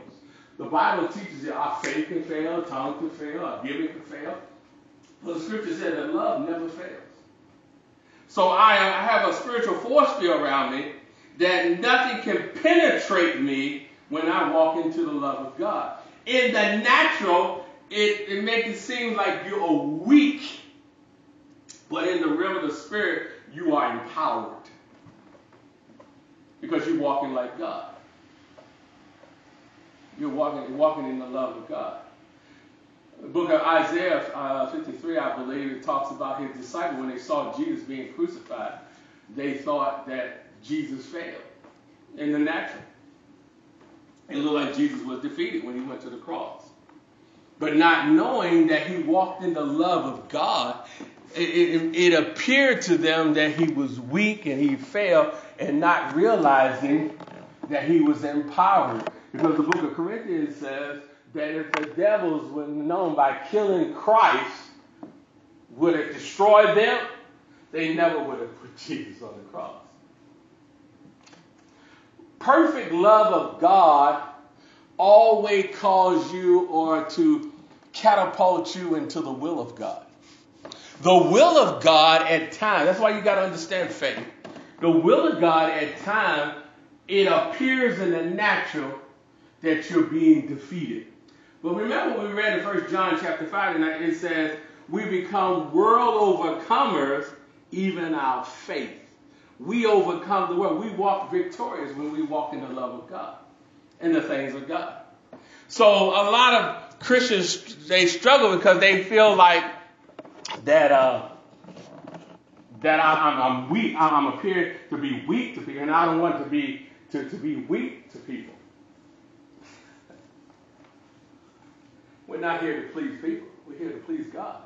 The Bible teaches you our faith can fail, tongue can fail, our giving can fail. But the scripture said that love never fails. So I have a spiritual force field around me that nothing can penetrate me when I walk into the love of God. In the natural, it, it makes it seem like you are weak, but in the realm of the spirit, you are empowered because you're walking like God. You're walking, walking in the love of God. The book of Isaiah uh, 53, I believe, it talks about his disciples when they saw Jesus being crucified, they thought that Jesus failed in the natural. It looked like Jesus was defeated when he went to the cross. But not knowing that he walked in the love of God, it, it, appeared to them that he was weak and he failed, and not realizing that he was empowered. Because the book of Corinthians says that if the devils were known by killing Christ would have destroyed them, they never would have put Jesus on the cross. Perfect love of God always calls you or to catapult you into the will of God. The will of God at times, that's why you got to understand faith. The will of God at times, it appears in the natural that you're being defeated. But remember we read in 1 John chapter 5, and it says, we become world overcomers, even our faith. We overcome the world. We walk victorious when we walk in the love of God and the things of God. So a lot of Christians they struggle because they feel like that uh, that I, am I'm weak. I'm appear to be weak to people, and I don't want to be to, to be weak to people. We're not here to please people. We're here to please God.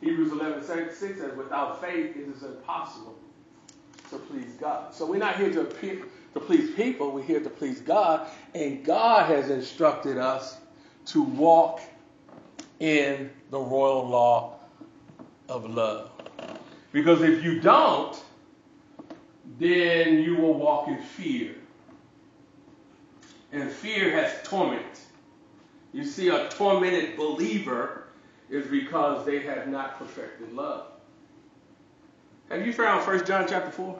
Hebrews 11, 6 says, without faith it is impossible to please God. So we're not here to, appear, to please people, we're here to please God. And God has instructed us to walk in the royal law of love. Because if you don't, then you will walk in fear. And fear has torment. You see, a tormented believer is because they have not perfected love. Have you found 1 John chapter 4?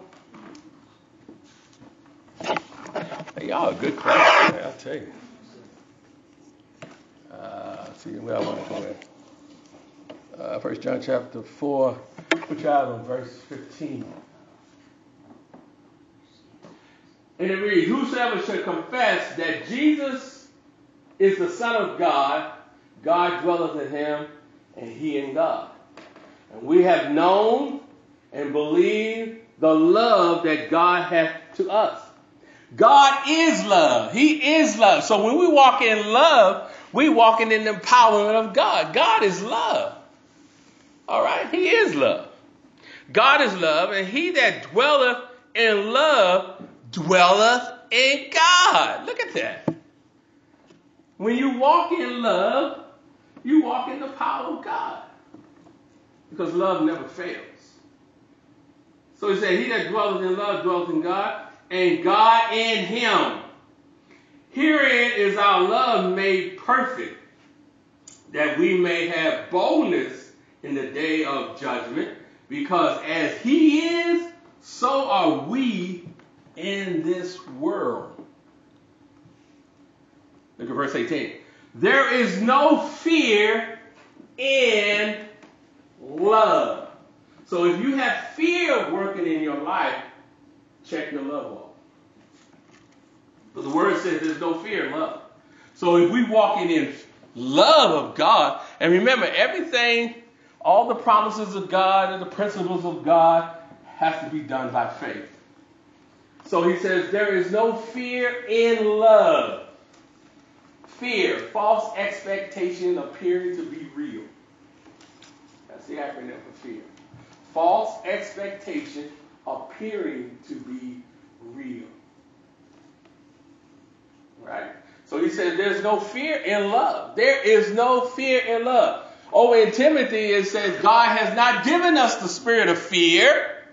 Hey, y'all a good class today, I'll tell you. Uh, see where I want to go at. Uh, 1 John chapter 4, put out on verse 15. And it reads, Whosoever shall confess that Jesus is the Son of God, God dwelleth in him, and he in God. And we have known and believed the love that God hath to us. God is love. He is love. So when we walk in love, we walking in the empowerment of God. God is love. All right? He is love. God is love, and he that dwelleth in love dwelleth in God. Look at that. When you walk in love, you walk in the power of God. Because love never fails. So he said, He that dwelleth in love dwelleth in God, and God in him. Herein is our love made perfect, that we may have boldness in the day of judgment, because as he is, so are we in this world. Look at verse 18. There is no fear in love. So if you have fear working in your life, check your love off. But the word says there's no fear in love. So if we walking in love of God, and remember everything, all the promises of God and the principles of God have to be done by faith. So he says there is no fear in love. Fear, false expectation appearing to be real. That's the acronym for fear. False expectation appearing to be real. Right? So he says there's no fear in love. There is no fear in love. Over in Timothy, it says God has not given us the spirit of fear.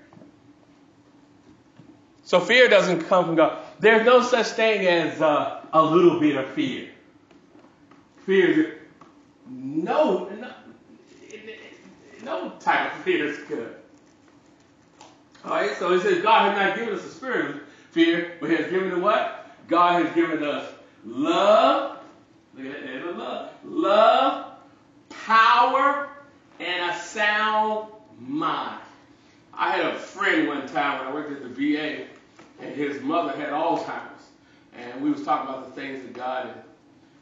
So fear doesn't come from God. There's no such thing as uh, a little bit of fear. Fear, no, no, no type of fear is good. All right, so it says God has not given us a spirit of fear, but He has given what? God has given us love. Look at that, love. Love, power, and a sound mind. I had a friend one time when I worked at the VA, and his mother had Alzheimer's, and we was talking about the things of God, and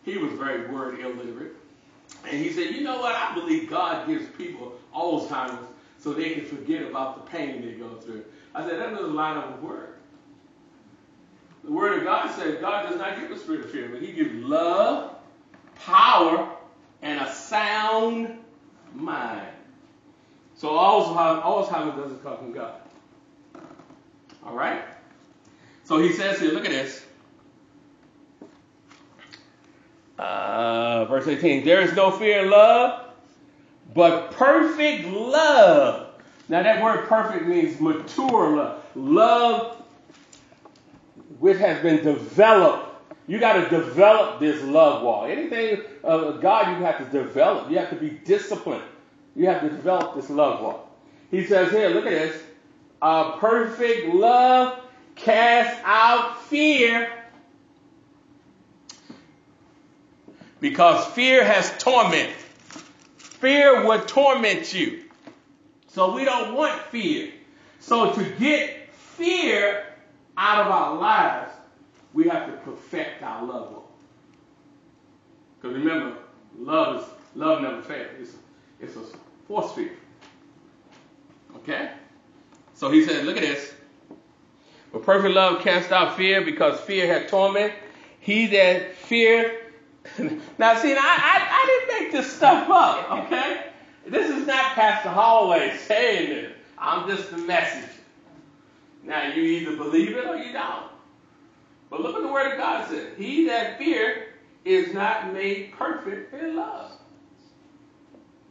he was very word illiterate. And he said, you know what? I believe God gives people Alzheimer's so they can forget about the pain they go through. I said, that doesn't line up with word. The Word of God says God does not give a spirit of fear, but He gives love, power, and a sound mind. So Alzheimer's, doesn't come from God. All right? So he says here, look at this. Uh, verse 18 There is no fear in love, but perfect love. Now, that word perfect means mature love. Love which has been developed. You got to develop this love wall. Anything of God, you have to develop. You have to be disciplined. You have to develop this love wall. He says here, look at this. Uh, perfect love casts out fear because fear has torment. Fear would torment you. So we don't want fear. So to get fear out of our lives, we have to perfect our love walk. Because remember, love is love never fails. It's, it's a force field. Okay? So he said, look at this. But perfect love casts out fear because fear had torment. He that fear. now, see, I, I, I didn't make this stuff up, okay? This is not Pastor Hollaway saying this. I'm just the messenger. Now, you either believe it or you don't. But look at the Word of God says. He that fear is not made perfect in love.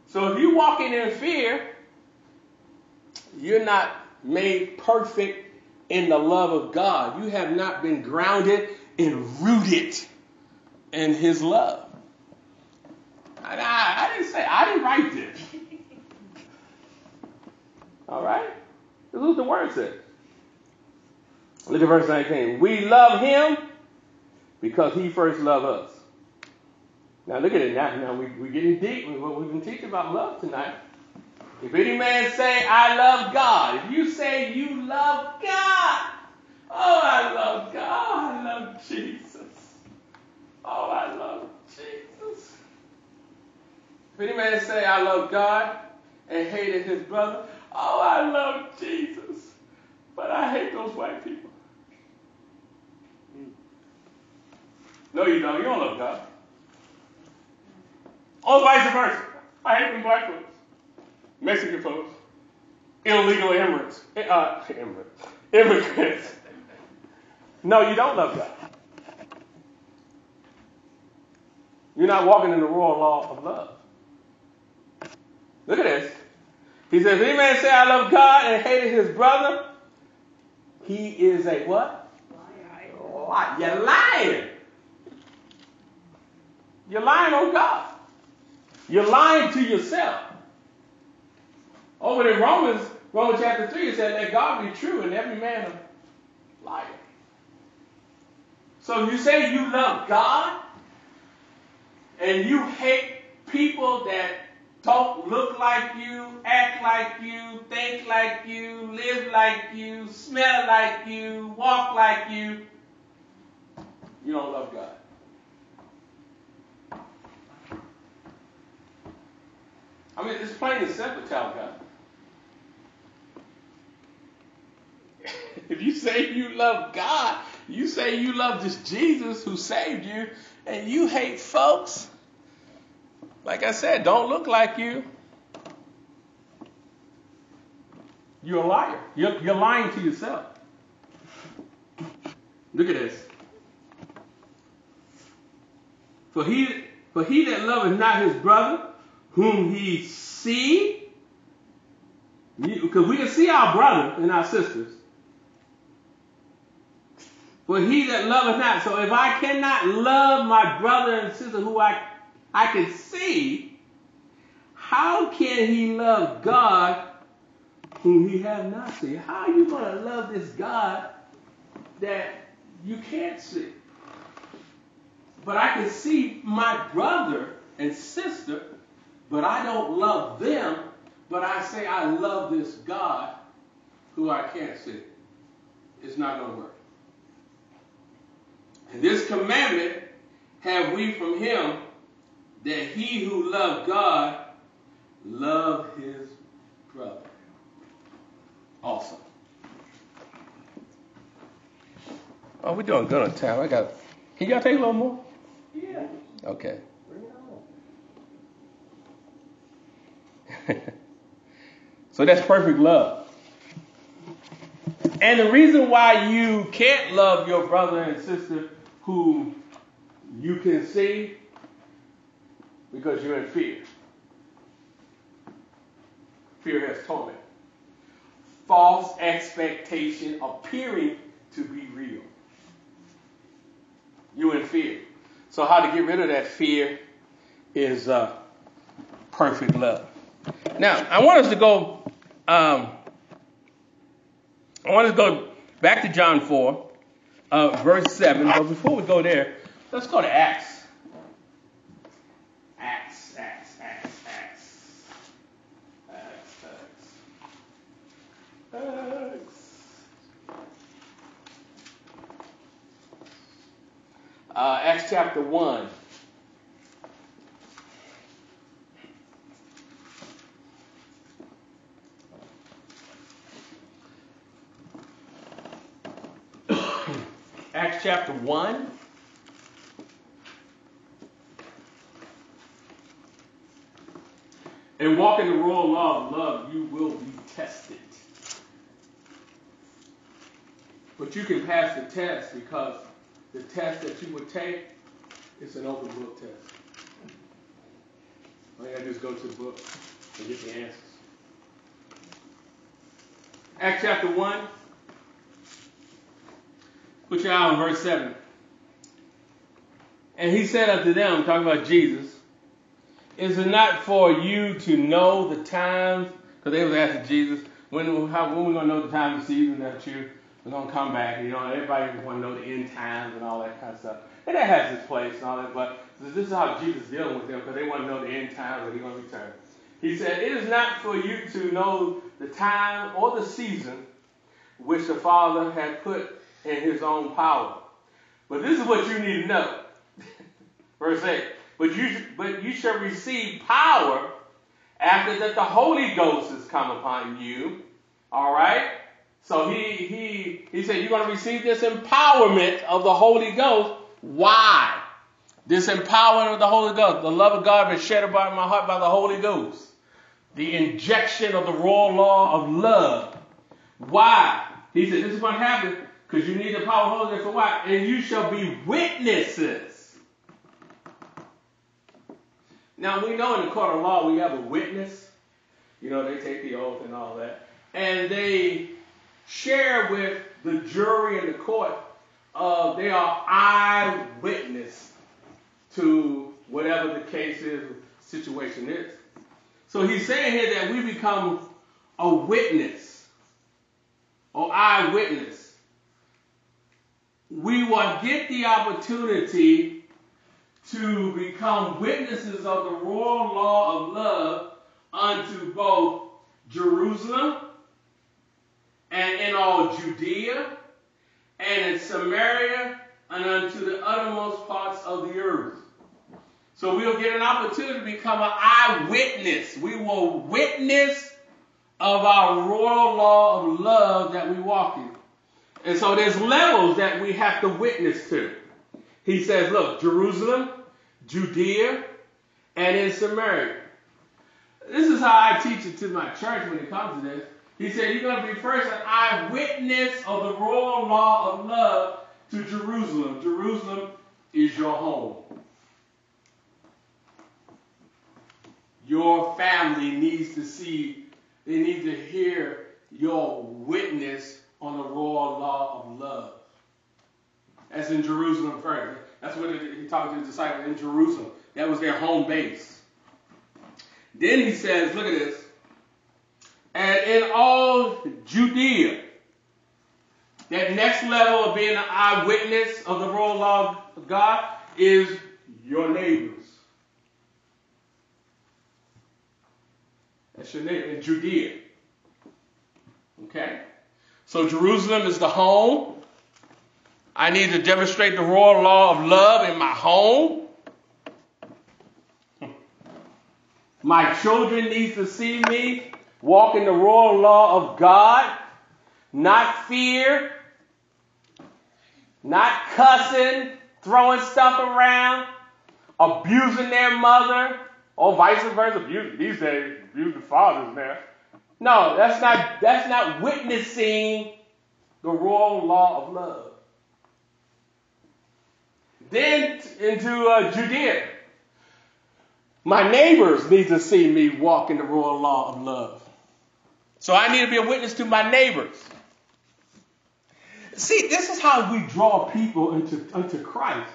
So if you're walking in fear, you're not made perfect in the love of God. You have not been grounded and rooted in His love. I, I, I didn't say, I didn't write this. All right? This is what the Word says. Look at verse 19. We love Him because He first loved us. Now look at it now. Now we, we're getting deep with what we've been teaching about love tonight. If any man say, I love God, if you say you love God, oh, I love God, I love Jesus. Oh, I love Jesus. If any man say, I love God and hated his brother, oh, I love Jesus, but I hate those white people. No, you don't. You don't love God. Or vice versa. I hate them black folks. Mexican folks, illegal immigrants, uh, immigrants, immigrants. No, you don't love God. You're not walking in the royal law of love. Look at this. He says, if any man say I love God and hated his brother, he is a what? Liar. You're lying. You're lying on God. You're lying to yourself. Over in Romans, Romans chapter 3, it said, Let God be true and every man a liar. So you say you love God and you hate people that don't look like you, act like you, think like you, live like you, smell like you, walk like you. You don't love God. I mean, it's plain and simple, child if you say you love God, you say you love this Jesus who saved you, and you hate folks, like I said, don't look like you. You're a liar. You're, you're lying to yourself. Look at this. For he, for he that loveth not his brother, whom he see, because we can see our brother and our sisters. For he that loveth not. So if I cannot love my brother and sister who I, I can see, how can he love God whom he have not seen? How are you going to love this God that you can't see? But I can see my brother and sister, but I don't love them, but I say I love this God who I can't see. It's not going to work. And this commandment have we from him that he who loved God love his brother. Awesome. Oh, we're doing good on time. I got. Can y'all take a little more? Yeah. Okay. Bring it on. so that's perfect love. And the reason why you can't love your brother and sister who you can see, because you're in fear. Fear has torment. False expectation appearing to be real. You're in fear. So how to get rid of that fear is uh, perfect love. Now, I want us to go. Um, I want us to go back to John 4, uh, verse 7. But before we go there, let's go to Acts. Acts, Acts, Acts, Acts. Acts, Acts. Acts. Uh, Acts chapter 1. Acts chapter 1. And walk in the royal law of love, you will be tested. But you can pass the test because the test that you would take is an open book test. All you gotta do is go to the book and get the answers. Acts chapter 1. Put your eye on verse 7. And he said unto them, talking about Jesus, Is it not for you to know the times? Because they was asking Jesus, when, how, when we going to know the time the season that you are going to come back? You know, everybody want to know the end times and all that kind of stuff. And that has its place and all that, but this is how Jesus is dealing with them because they want to know the end times that he's going to return. He said, It is not for you to know the time or the season which the Father had put in his own power. But this is what you need to know. Verse 8. But you, but you shall receive power after that the Holy Ghost has come upon you. All right? So he, he, he said, You're going to receive this empowerment of the Holy Ghost. Why? This empowerment of the Holy Ghost. The love of God was shed abroad my heart by the Holy Ghost. The injection of the royal law of love. Why? He said, This is what happened because you need the power of Ghost for what? And you shall be witnesses. Now we know in the court of law we have a witness. You know, they take the oath and all that. And they share with the jury in the court, uh, they are eyewitness to whatever the case is, situation is. So he's saying here that we become a witness or eyewitness. We will get the opportunity to become witnesses of the royal law of love unto both Jerusalem and in all Judea and in Samaria and unto the uttermost parts of the earth. So we'll get an opportunity to become an eyewitness. We will witness of our royal law of love that we walk in. And so there's levels that we have to witness to. He says, look, Jerusalem, Judea, and in Samaria. This is how I teach it to my church when it comes to this. He said, You're going to be first an eyewitness of the royal law of love to Jerusalem. Jerusalem is your home. Your family needs to see, they need to hear your witness on the royal law of love. That's in Jerusalem first. That's what he talked to his disciples in Jerusalem. That was their home base. Then he says, look at this. And in all Judea, that next level of being an eyewitness of the royal law of God is your neighbors. That's your neighbor in Judea. Okay? So Jerusalem is the home. I need to demonstrate the royal law of love in my home. My children need to see me walk in the royal law of God, not fear. not cussing, throwing stuff around, abusing their mother, or vice versa. Abuse, these days, abusing fathers now. No, that's not that's not witnessing the royal law of love. Then into uh, Judea. My neighbors need to see me walk in the royal law of love. So I need to be a witness to my neighbors. See, this is how we draw people into, into Christ.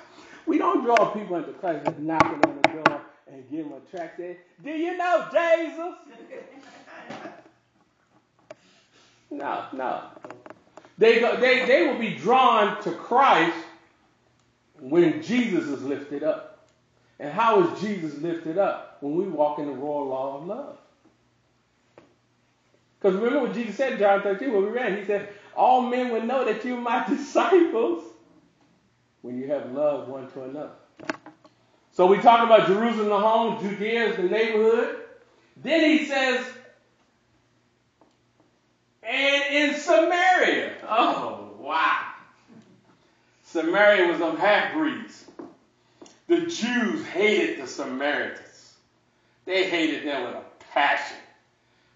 We don't draw people into Christ just knocking on the door and give them a tract. Do you know Jesus? No, no. They, go, they, they will be drawn to Christ when Jesus is lifted up. And how is Jesus lifted up? When we walk in the royal law of love. Because remember what Jesus said in John 13 when we read, he said, All men will know that you're my disciples when you have love one to another. So we talk about Jerusalem, the home, Judea is the neighborhood. Then he says, and in Samaria. Oh, wow. Samaria was of half breeds. The Jews hated the Samaritans. They hated them with a passion.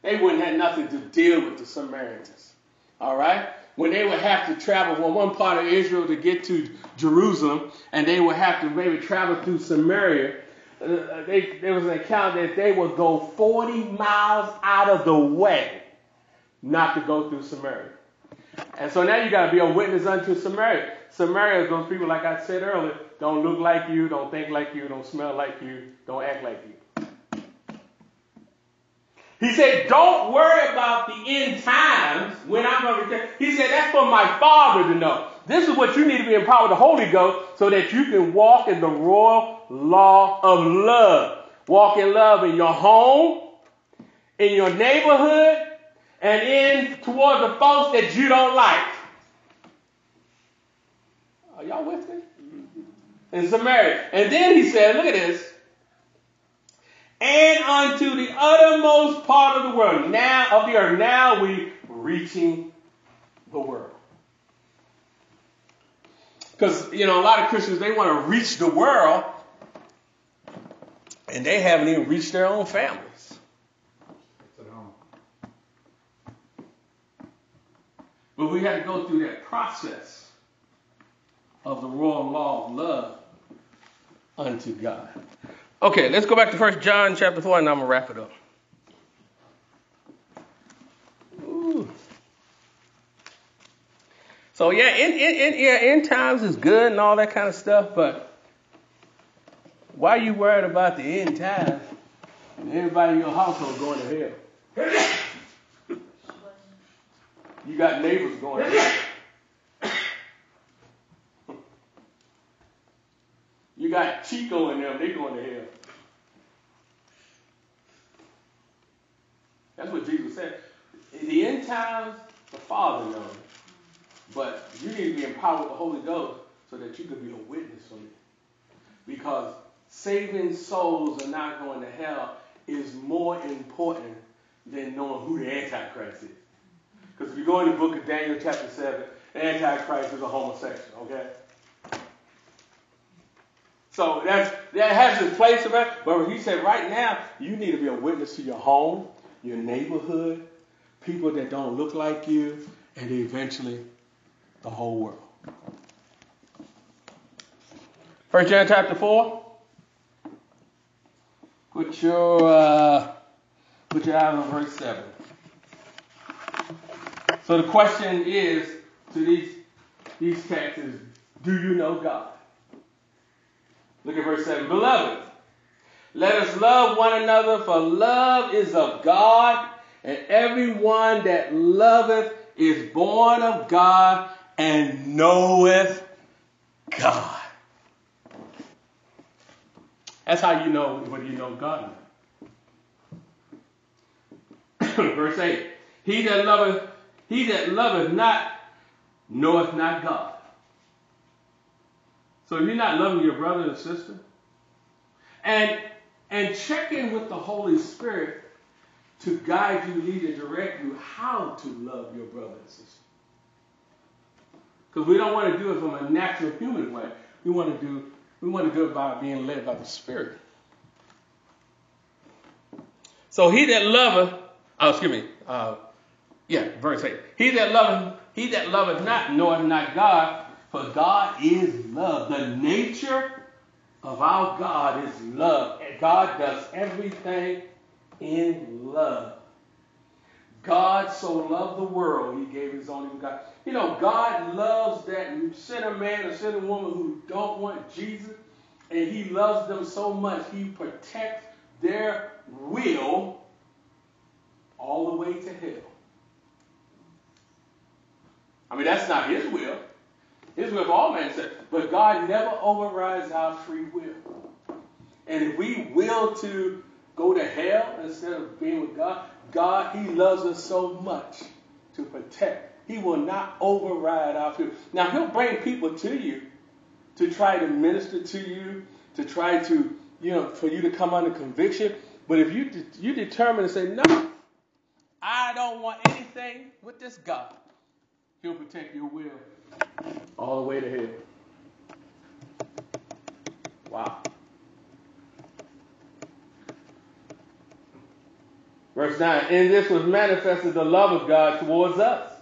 They wouldn't have nothing to deal with the Samaritans. All right? When they would have to travel from one part of Israel to get to Jerusalem, and they would have to maybe travel through Samaria, uh, they, there was an account that they would go 40 miles out of the way not to go through Samaria. And so now you got to be a witness unto Samaria. Samaria is those people, like I said earlier, don't look like you, don't think like you, don't smell like you, don't act like you. He said, don't worry about the end times when I'm going to return. He said, that's for my Father to know. This is what you need to be empowered with the Holy Ghost so that you can walk in the royal law of love. Walk in love in your home, in your neighborhood, and in toward the folks that you don't like. Are y'all with me? In Samaria. And then he said, look at this. And unto the uttermost part of the world, now of the earth, now we reaching the world. Because, you know, a lot of Christians, they want to reach the world, and they haven't even reached their own families. But we had to go through that process of the royal law of love unto God. Okay, let's go back to First John chapter 4, and I'm going to wrap it up. So yeah, in, in, in, yeah, end times is good and all that kind of stuff, but why are you worried about the end times and everybody in your household going to hell? You got neighbors going to hell. You got Chico and them, they going to hell. That's what Jesus said. In the end times, the Father knows. But you need to be empowered with the Holy Ghost so that you can be a witness for me. Because saving souls and not going to hell is more important than knowing who the Antichrist is. Because if you go in the book of Daniel, chapter 7, Antichrist is a homosexual, okay? So that's, that has its place it. But he said right now, you need to be a witness to your home, your neighborhood, people that don't look like you, and eventually the whole world. First John chapter 4. Put your, uh, put your eye on verse 7. So the question is to these, these texts is, do you know God? Look at verse 7. Beloved, let us love one another, for love is of God, and everyone that loveth is born of God and knoweth God. That's how you know whether you know God. Verse 8. He that loveth he that loveth not knoweth not God. So if you're not loving your brother and sister, and and check in with the Holy Spirit to guide you, lead, and direct you how to love your brother and sister. Because we don't want to do it from a natural human way. We want to do we want to do it by being led by the Spirit. So he that loveth, oh, excuse me, uh, yeah, verse 8. He that loveth, he that loveth not knoweth not God, for God is love. The nature of our God is love. God does everything in love. God so loved the world, he gave his only begotten. God. You know, God loves that sinner man or sinner woman who don't want Jesus, and he loves them so much, he protects their will all the way to hell. I mean, that's not his will. His will for all men said. But God never overrides our free will. And if we will to go to hell instead of being with God, God, He loves us so much to protect. He will not override our free. Now, He'll bring people to you to try to minister to you, to try to, you know, for you to come under conviction. But if you you determine to say, no, I don't want anything with this God, He'll protect your will all the way to hell. Wow. Verse 9, in this was manifested the love of God towards us,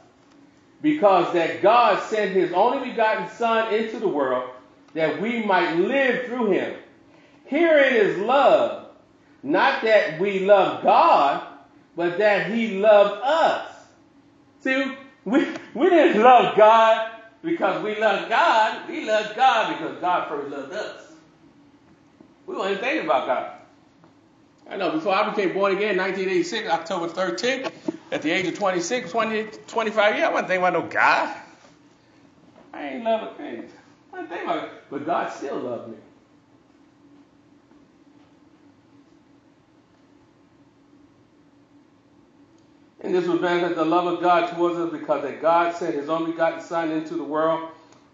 because that God sent his only begotten Son into the world that we might live through him. Herein is love, not that we love God, but that he loved us. See, we, we didn't love God because we love God. We love God because God first loved us. We weren't thinking about God. I know, before I became born again in 1986, October 13th, at the age of 26, 20, 25 years, I wasn't thinking about no God. I ain't loving things. I wasn't thinking about it. But God still loved me. And this was manifest the love of God towards us because that God sent his only begotten Son into the world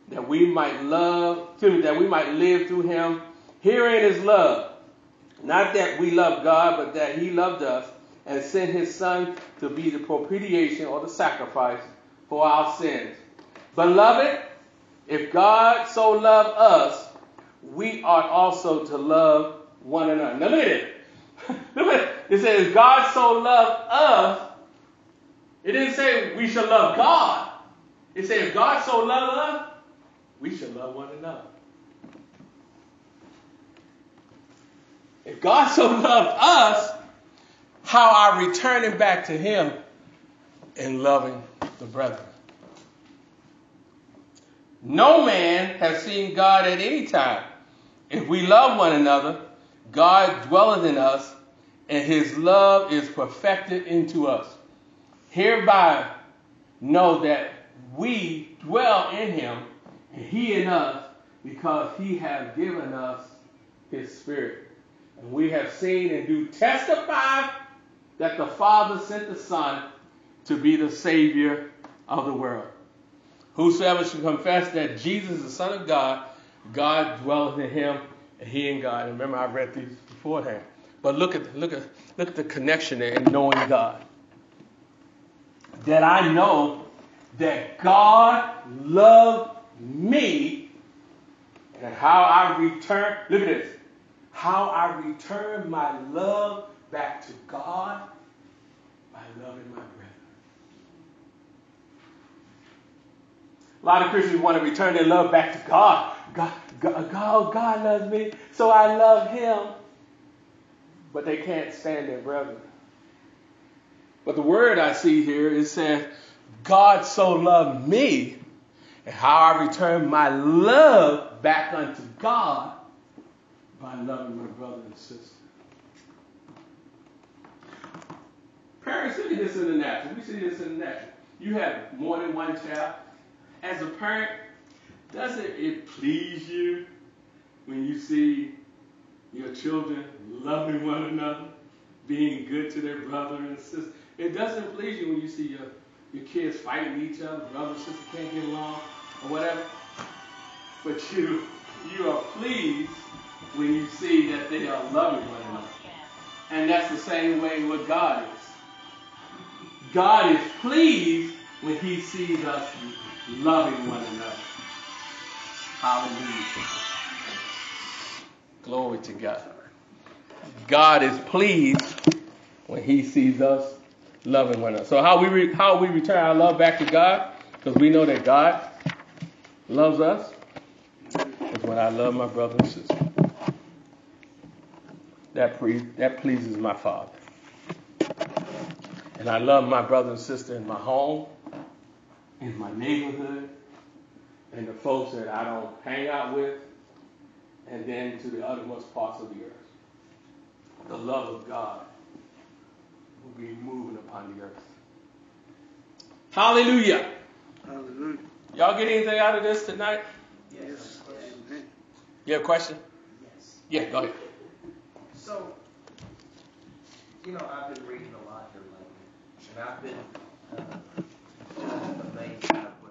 that we might love, excuse me, that we might live through him. Herein is love. Not that we love God, but that he loved us and sent his Son to be the propitiation or the sacrifice for our sins. Beloved, if God so loved us, we ought also to love one another. Now look at it. look at it. It says, God so loved us. It didn't say we should love God. It said, if God so loved us, we should love one another. If God so loved us, how are returning back to Him and loving the brethren? No man has seen God at any time. If we love one another, God dwelleth in us, and His love is perfected into us. Hereby know that we dwell in Him, and He in us, because He has given us His Spirit. And we have seen and do testify that the Father sent the Son to be the Savior of the world. Whosoever shall confess that Jesus is the Son of God, God dwelleth in him, and he in God. And remember, I read these beforehand. But look at look at look at the connection there in knowing God. That I know that God loved me, and how I return. Look at this how I return my love back to God by loving my brethren. A lot of Christians want to return their love back to God. God, God, God, loves me, so I love Him. But they can't stand their brethren. But the word I see here is saying, God so loved me, and how I return my love back unto God by loving my brother and sister. Parents, see this in the natural. We see this in the natural. You have more than one child. As a parent, doesn't it please you when you see your children loving one another, being good to their brother and sister? It doesn't please you when you see your, your kids fighting each other, brother and sister can't get along, or whatever. But you you are pleased when you see that they are loving one another. And that's the same way with God is. God is pleased when he sees us loving one another. Hallelujah. Glory to God. God is pleased when He sees us loving one another. So how we re- how we return our love back to God because we know that God loves us is when I love my brother and sister. That pre- that pleases my Father. And I love my brother and sister in my home, in my neighborhood, and the folks that I don't hang out with, and then to the uttermost parts of the earth. The love of God be moving upon the earth. Hallelujah. Hallelujah. Y'all get anything out of this tonight? Yes. Amen. You have a question? Yes. Yeah, go ahead. So, you know, I've been reading a lot here lately, and I've been uh, kind amazed by